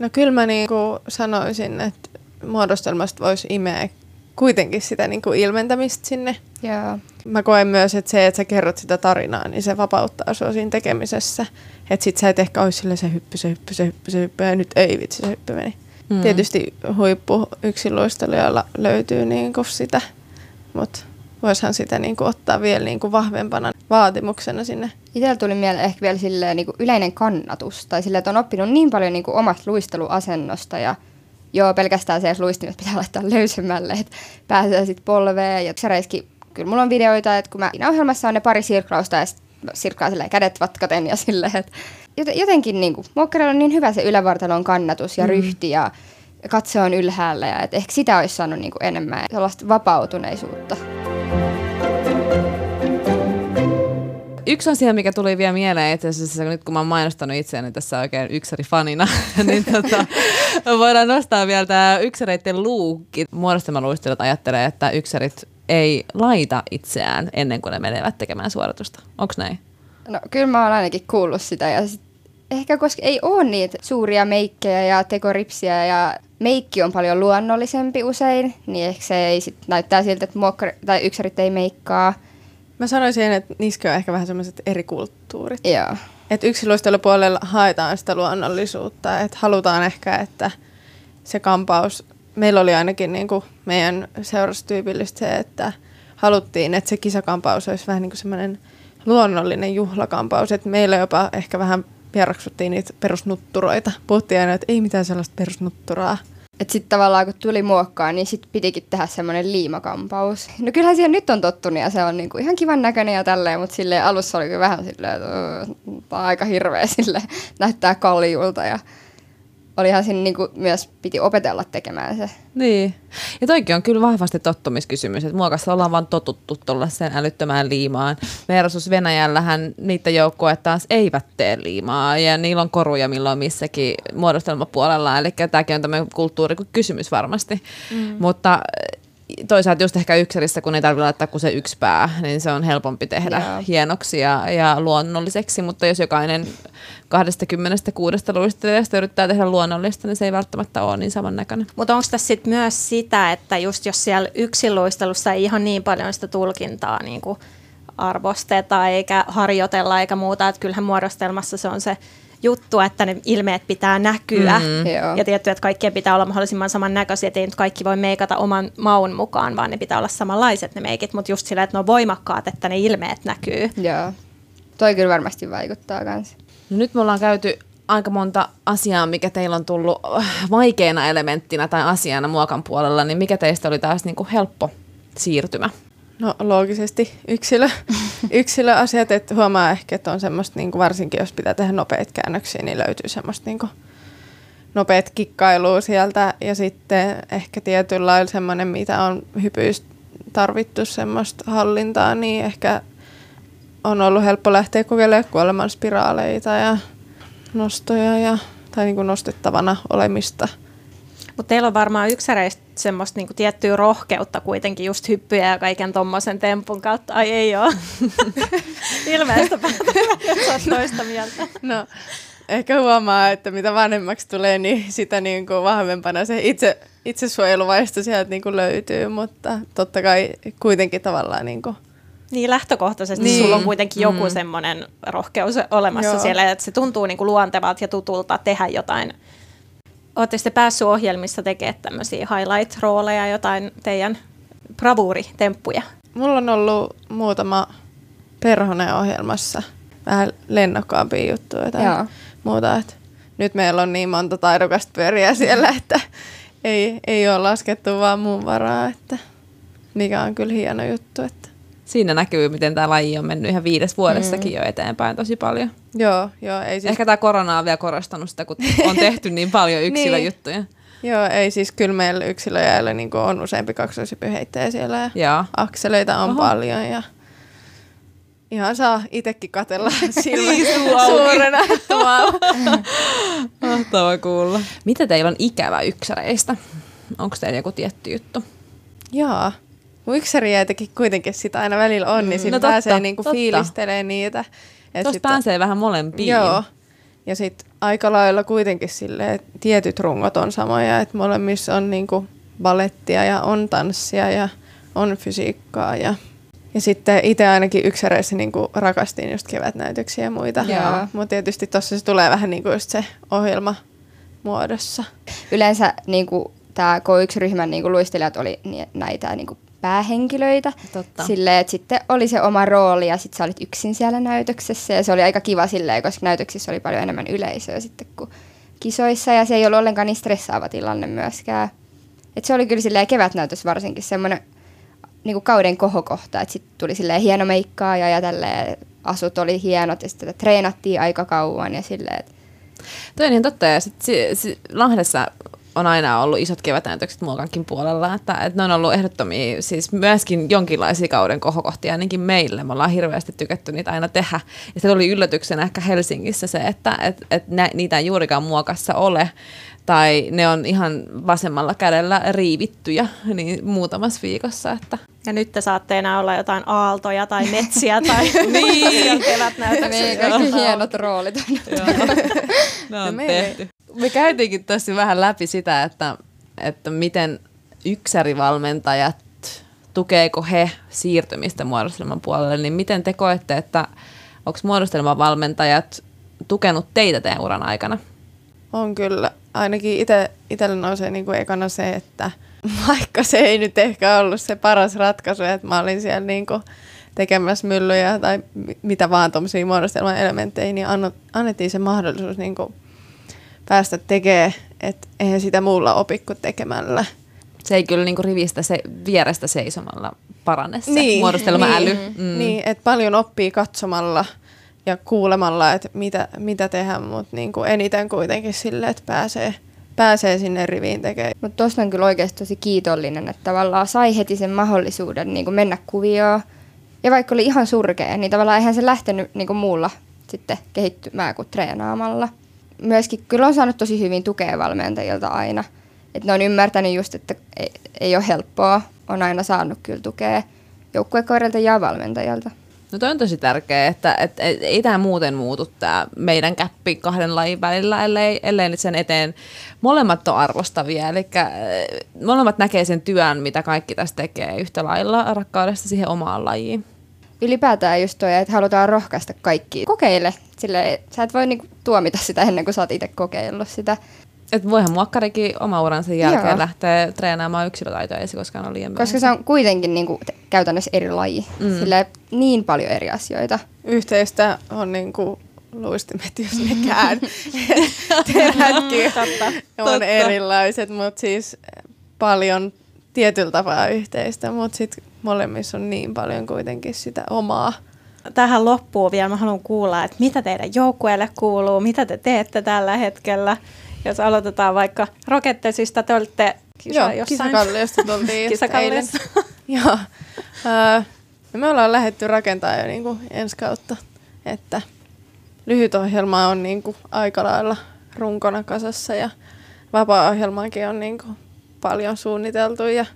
No kyllä mä niin kuin sanoisin, että muodostelmasta voisi imeä kuitenkin sitä niin kuin ilmentämistä sinne. Yeah. Mä koen myös, että se, että sä kerrot sitä tarinaa, niin se vapauttaa sua siinä tekemisessä. Että sit sä et ehkä olisi sille se hyppy, se hyppy, se hyppy, se hyppy, ja nyt ei vitsi, se hyppy meni. Mm. Tietysti huippu yksilöistelijalla löytyy niin kuin sitä, mutta voisihan sitä niin kuin ottaa vielä niin kuin vahvempana vaatimuksena sinne. Itsellä tuli mieleen ehkä vielä silleen, niin kuin yleinen kannatus, tai silleen, että on oppinut niin paljon niin kuin omasta luisteluasennosta, ja joo, pelkästään se, että luistimet pitää laittaa löysemmälle, että pääsee sitten polveen, ja säreiskin, kyllä mulla on videoita, että kun mä siinä ohjelmassa on ne pari sirklausta, ja sirkkaa silleen kädet vatkaten, ja silleen, että jotenkin niin kuin, on niin hyvä se ylävartalon kannatus ja mm. ryhti, ja katse on ylhäällä, ja että ehkä sitä olisi saanut niin kuin enemmän sellaista vapautuneisuutta. Yksi asia, mikä tuli vielä mieleen itse asiassa, nyt kun mä oon mainostanut itseäni tässä oikein yksärifanina, niin tota, voidaan nostaa vielä tämä yksäreiden luukki. Muodostelmaluistelut ajattelee, että yksärit ei laita itseään ennen kuin ne menevät tekemään suoritusta. Onko näin? No kyllä mä oon ainakin kuullut sitä ja sit ehkä koska ei ole niitä suuria meikkejä ja tekoripsiä ja meikki on paljon luonnollisempi usein, niin ehkä se ei sit näyttää siltä, että muokkari, tai yksärit ei meikkaa. Mä sanoisin, että niissä on ehkä vähän semmoiset eri kulttuurit. Joo. Että yksilöistelypuolella haetaan sitä luonnollisuutta, että halutaan ehkä, että se kampaus, meillä oli ainakin niin kuin meidän seurassa tyypillistä se, että haluttiin, että se kisakampaus olisi vähän niin kuin semmoinen luonnollinen juhlakampaus, että meillä jopa ehkä vähän vieraksuttiin niitä perusnutturoita. Puhuttiin aina, että ei mitään sellaista perusnutturaa. Että sitten tavallaan kun tuli muokkaa, niin sitten pitikin tehdä semmoinen liimakampaus. No kyllähän siihen nyt on tottunut ja se on niinku ihan kivan näköinen ja tälleen, mutta silleen alussa oli kyllä vähän silleen, että aika hirveä sille näyttää kalliulta ja olihan siinä niinku myös piti opetella tekemään se. Niin. Ja toikin on kyllä vahvasti tottumiskysymys, että muokassa ollaan vaan totuttu sen älyttömään liimaan. Versus Venäjällähän niitä joukkoja taas eivät tee liimaa ja niillä on koruja milloin missäkin muodostelmapuolella. Eli tämäkin on tämmöinen kulttuurikysymys varmasti. Mm. Mutta toisaalta just ehkä yksärissä, kun ei tarvitse laittaa kuin se yksi pää, niin se on helpompi tehdä yeah. hienoksi ja, ja luonnolliseksi, mutta jos jokainen 26 luistelijasta yrittää tehdä luonnollista, niin se ei välttämättä ole niin samannäköinen. Mutta onko tässä sit myös sitä, että just jos siellä yksin luistelussa ei ihan niin paljon sitä tulkintaa niin kuin arvosteta eikä harjoitella eikä muuta, että kyllähän muodostelmassa se on se juttu, että ne ilmeet pitää näkyä. Mm. Ja tietty, että kaikkien pitää olla mahdollisimman samannäköisiä, että ei nyt kaikki voi meikata oman maun mukaan, vaan ne pitää olla samanlaiset ne meikit, mutta just sillä, että ne on voimakkaat, että ne ilmeet näkyy. Joo. Toi kyllä varmasti vaikuttaa kanssa. No nyt me ollaan käyty aika monta asiaa, mikä teillä on tullut vaikeana elementtinä tai asiana muokan puolella, niin mikä teistä oli taas niin kuin helppo siirtymä? No loogisesti yksilö, yksilöasiat, että huomaa ehkä, että on semmoista, niin kuin varsinkin jos pitää tehdä nopeita käännöksiä, niin löytyy semmoista niin kuin nopeat kikkailua sieltä ja sitten ehkä tietyllä lailla semmoinen, mitä on hypyistä tarvittu semmoista hallintaa, niin ehkä on ollut helppo lähteä kokeilemaan kuoleman spiraaleita ja nostoja ja, tai niin kuin nostettavana olemista. Mutta teillä on varmaan yksäreistä semmoista niinku tiettyä rohkeutta kuitenkin just hyppyjä ja kaiken tommosen tempun kautta. Ai ei oo. Ilmeistä päätä, toista mieltä. No, ehkä huomaa, että mitä vanhemmaksi tulee, niin sitä niin kuin vahvempana se itse, itsesuojeluvaisto sieltä niin kuin löytyy, mutta totta kai kuitenkin tavallaan niin kuin niin lähtökohtaisesti niin. sulla on kuitenkin joku mm. semmoinen rohkeus olemassa Joo. siellä, että se tuntuu niin kuin luontevalta ja tutulta tehdä jotain Olette sitten päässyt ohjelmissa tekemään tämmöisiä highlight-rooleja, jotain teidän bravuuritemppuja? Mulla on ollut muutama perhonen ohjelmassa vähän lennokkaampia juttuja tai Joo. muuta. Että nyt meillä on niin monta taidokasta pyöriä siellä, että ei, ei ole laskettu vaan muun varaa, että mikä on kyllä hieno juttu. Että siinä näkyy, miten tämä laji on mennyt ihan viides vuodessakin mm. jo eteenpäin tosi paljon. Joo, joo. Ei siis... Ehkä tämä korona on vielä korostanut sitä, kun on tehty niin paljon yksilöjuttuja. niin. Joo, ei siis kyllä meillä yksilöjäillä niin on useampi kaksoishypyheittäjä siellä ja Joo. akseleita on Oho. paljon ja ihan saa itsekin katella silmät suurena. Mahtavaa kuulla. Mitä teillä on ikävä yksäreistä? Onko teillä joku tietty juttu? Joo, Myksäriäitäkin kuitenkin sitä aina välillä on, niin mm. siinä no totta, pääsee niinku fiilistelemään niitä. Tuossa pääsee vähän molempiin. Joo. Ja sitten aika lailla kuitenkin sille tietyt rungot on samoja, että molemmissa on niinku balettia ja on tanssia ja on fysiikkaa ja ja sitten itse ainakin yksäreissä niin rakastin just kevätnäytöksiä ja muita. Mutta tietysti tuossa se tulee vähän niin kuin just se ohjelma muodossa. Yleensä niin tämä K1-ryhmän niin luistelijat oli näitä niin kuin päähenkilöitä. Totta. Silleen, että sitten oli se oma rooli ja sitten sä olit yksin siellä näytöksessä ja se oli aika kiva silleen, koska näytöksissä oli paljon enemmän yleisöä sitten kuin kisoissa ja se ei ollut ollenkaan niin stressaava tilanne myöskään. Et se oli kyllä silleen kevätnäytös varsinkin semmoinen niin kauden kohokohta, että sitten tuli silleen hieno meikkaa ja, ja tälleen, asut oli hienot ja sitten treenattiin aika kauan ja silleen, että Toi on niin totta. Ja sit, si, si, Lahdessa on aina ollut isot kevätnäytökset Muokankin puolella, että, että ne on ollut ehdottomia, siis myöskin jonkinlaisia kauden kohokohtia ainakin meille. Me ollaan hirveästi tykätty niitä aina tehdä. Ja se oli yllätyksenä ehkä Helsingissä se, että et, et niitä ei juurikaan Muokassa ole tai ne on ihan vasemmalla kädellä riivittyjä niin muutamassa viikossa. Että. Ja nyt te saatte enää olla jotain aaltoja tai metsiä tai niin. Niin, kaikki hienot roolit. ne on tehty. Me käytiinkin tosi vähän läpi sitä, että, että miten yksärivalmentajat, tukeeko he siirtymistä muodostelman puolelle, niin miten te koette, että onko muodostelman valmentajat tukenut teitä teidän uran aikana? On kyllä. Ainakin ite, itselle nousee niin kuin ekana se, että vaikka se ei nyt ehkä ollut se paras ratkaisu, että mä olin siellä niin kuin tekemässä myllyjä tai mitä vaan tuommoisia muodostelman elementtejä, niin annettiin se mahdollisuus niin kuin päästä tekemään, että eihän sitä muulla opi kuin tekemällä. Se ei kyllä niinku rivistä se vierestä seisomalla parane se niin, muodostelma-äly. Niin, mm. niin että paljon oppii katsomalla ja kuulemalla, että mitä, mitä tehdään, mutta niinku eniten kuitenkin sille, että pääsee, pääsee sinne riviin tekemään. Mutta tuosta on kyllä oikeasti tosi kiitollinen, että tavallaan sai heti sen mahdollisuuden niin mennä kuvioon. Ja vaikka oli ihan surkea, niin tavallaan eihän se lähtenyt niin muulla sitten kehittymään kuin treenaamalla myöskin kyllä on saanut tosi hyvin tukea valmentajilta aina. Että ne on ymmärtänyt just, että ei, ei ole helppoa. On aina saanut kyllä tukea joukkuekoirilta ja valmentajalta. No toi on tosi tärkeää, että, että ei tämä muuten muutu tämä meidän käppi kahden lajin välillä, ellei, ellei nyt sen eteen molemmat on arvostavia. Eli äh, molemmat näkee sen työn, mitä kaikki tässä tekee yhtä lailla rakkaudesta siihen omaan lajiin ylipäätään just toi, että halutaan rohkaista kaikki. Kokeile. Sille, sä et voi niinku tuomita sitä ennen kuin sä oot itse kokeillut sitä. Et voihan muokkarikin oma uransa jälkeen Joo. lähteä treenaamaan yksilötaitoja, ei se koskaan ole liian Koska se on kuitenkin niinku käytännössä eri laji. Mm. Sille niin paljon eri asioita. Yhteistä on niinku luistimet, jos ne käy. Terätkin on erilaiset, mutta siis paljon tietyllä tapaa yhteistä, mutta sitten molemmissa on niin paljon kuitenkin sitä omaa. Tähän loppuun vielä mä haluan kuulla, että mitä teidän joukkueelle kuuluu, mitä te teette tällä hetkellä. Jos aloitetaan vaikka Rokettesista, te olitte kisa Joo, jossain. kisakalliosta tultiin Kisakalliosta. Joo. me ollaan lähdetty rakentamaan jo niin kuin ensi kautta, että lyhyt ohjelma on niin kuin aika lailla runkona kasassa ja vapaa-ohjelmaankin on niin kuin paljon suunniteltu ja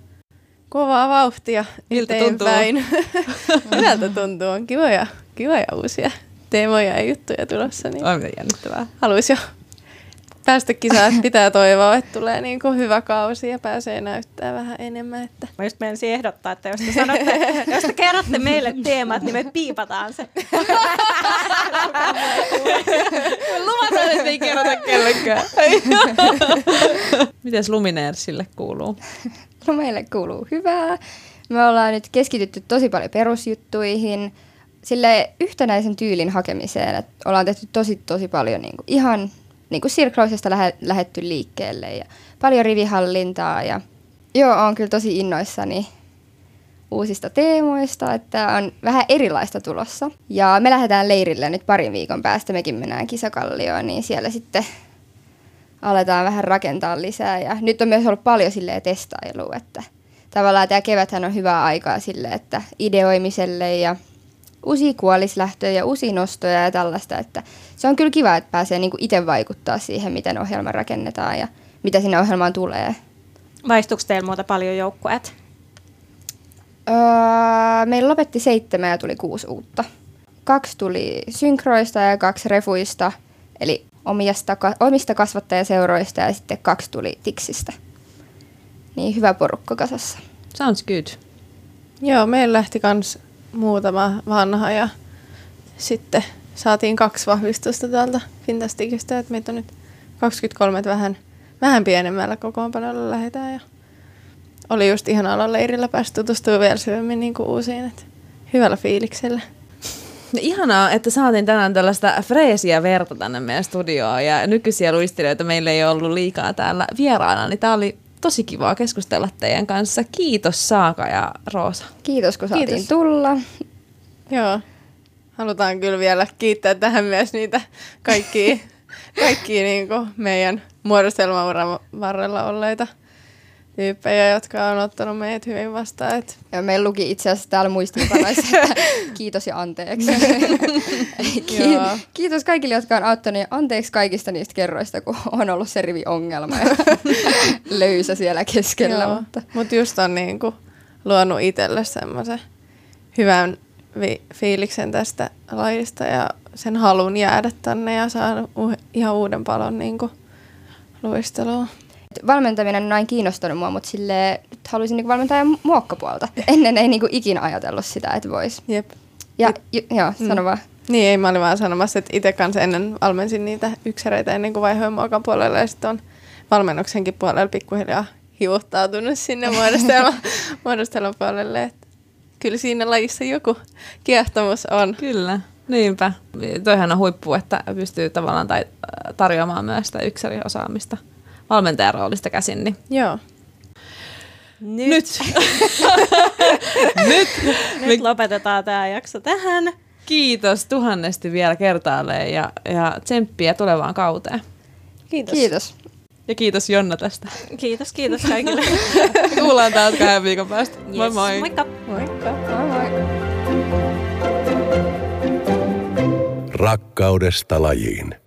kovaa vauhtia Miltä eteenpäin. tuntuu? Miltä tuntuu? On kivoja, kivoja uusia teemoja ja juttuja tulossa. Niin on jännittävää. Haluaisi jo päästä kisaan, pitää toivoa, että tulee niin kuin hyvä kausi ja pääsee näyttää vähän enemmän. Että. Mä just menisin ehdottaa, että jos te, sanotte, jos te kerrotte meille teemat, niin me piipataan se. Luvataan, että ei kerrota kellekään. Mites Lumineersille kuuluu? No meille kuuluu hyvää. Me ollaan nyt keskitytty tosi paljon perusjuttuihin, sille yhtenäisen tyylin hakemiseen, että ollaan tehty tosi tosi paljon niin kuin ihan niin kuin sirklausesta lähe, lähetty liikkeelle ja paljon rivihallintaa ja joo, on kyllä tosi innoissani uusista teemoista, että on vähän erilaista tulossa. Ja me lähdetään leirille nyt parin viikon päästä, mekin mennään kisakallioon, niin siellä sitten aletaan vähän rakentaa lisää. Ja nyt on myös ollut paljon silleen testailua, että tavallaan tämä keväthän on hyvää aikaa sille, että ideoimiselle ja uusia kuolislähtöjä ja uusia nostoja ja tällaista, että se on kyllä kiva, että pääsee niinku itse vaikuttaa siihen, miten ohjelma rakennetaan ja mitä sinne ohjelmaan tulee. Vaihtuuko teillä muuta paljon joukkueet? Öö, meillä lopetti seitsemän ja tuli kuusi uutta. Kaksi tuli synkroista ja kaksi refuista, eli omista, omista kasvattajaseuroista ja sitten kaksi tuli Tiksistä. Niin hyvä porukka kasassa. Sounds good. Joo, meillä lähti kans muutama vanha ja sitten saatiin kaksi vahvistusta täältä Fintastikista, että meitä on nyt 23, että vähän, vähän pienemmällä kokoonpanolla lähdetään ja oli just ihan olla leirillä päästä tutustumaan vielä syvemmin niin kuin uusiin, että hyvällä fiiliksellä. No, ihanaa, että saatiin tänään tällaista freesiä verta tänne meidän studioon ja nykyisiä luistelijoita meillä ei ollut liikaa täällä vieraana, niin tämä oli tosi kivaa keskustella teidän kanssa. Kiitos Saaka ja Roosa. Kiitos kun saatiin Kiitos. tulla. Joo. Halutaan kyllä vielä kiittää tähän myös niitä kaikkia kaikkia niin meidän muodostelmauran varrella olleita tyyppejä, jotka on ottanut meidät hyvin vastaan. Et Ja meillä luki itse asiassa täällä muistinpanoissa, että kiitos ja anteeksi. Ki- kiitos kaikille, jotka on auttanut ja anteeksi kaikista niistä kerroista, kun on ollut se rivi ongelma ja löysä siellä keskellä. Joo, Mutta Mutta just on niinku luonut itselle semmoisen hyvän vi- fiiliksen tästä lajista ja sen halun jäädä tänne ja saada u- ihan uuden palon niinku luisteluun. Valmentaminen on aina kiinnostanut mua, mutta sille nyt haluaisin niinku valmentaa muokkapuolta. Ennen ei niinku ikinä ajatellut sitä, että vois. Jep. Ja ju- joo, sano Mm. vaan. Niin, ei mä olin vaan sanomassa, että itse kanssa ennen valmensin niitä yksäreitä ennen kuin vaihoin muokan puolelle ja sitten on valmennuksenkin puolella pikkuhiljaa hiuhtautunut sinne muodostelma, muodostelman puolelle. Et kyllä siinä lajissa joku kiehtomus on. Kyllä, niinpä. Toihan on huippu, että pystyy tavallaan tai, tarjoamaan myös sitä yksilöosaamista valmentajan roolista käsin. Niin. Joo. Nyt, Nyt! Nyt! nyt lopetetaan tämä jakso tähän. Kiitos tuhannesti vielä kertaalleen ja, ja tsemppiä tulevaan kauteen. Kiitos. Kiitos. Ja kiitos Jonna tästä. Kiitos, kiitos kaikille. Kuullaan taas kahden viikon päästä. Moi Yes, moi! Moikka! Moikka. Moi moi. Rakkaudesta lajiin.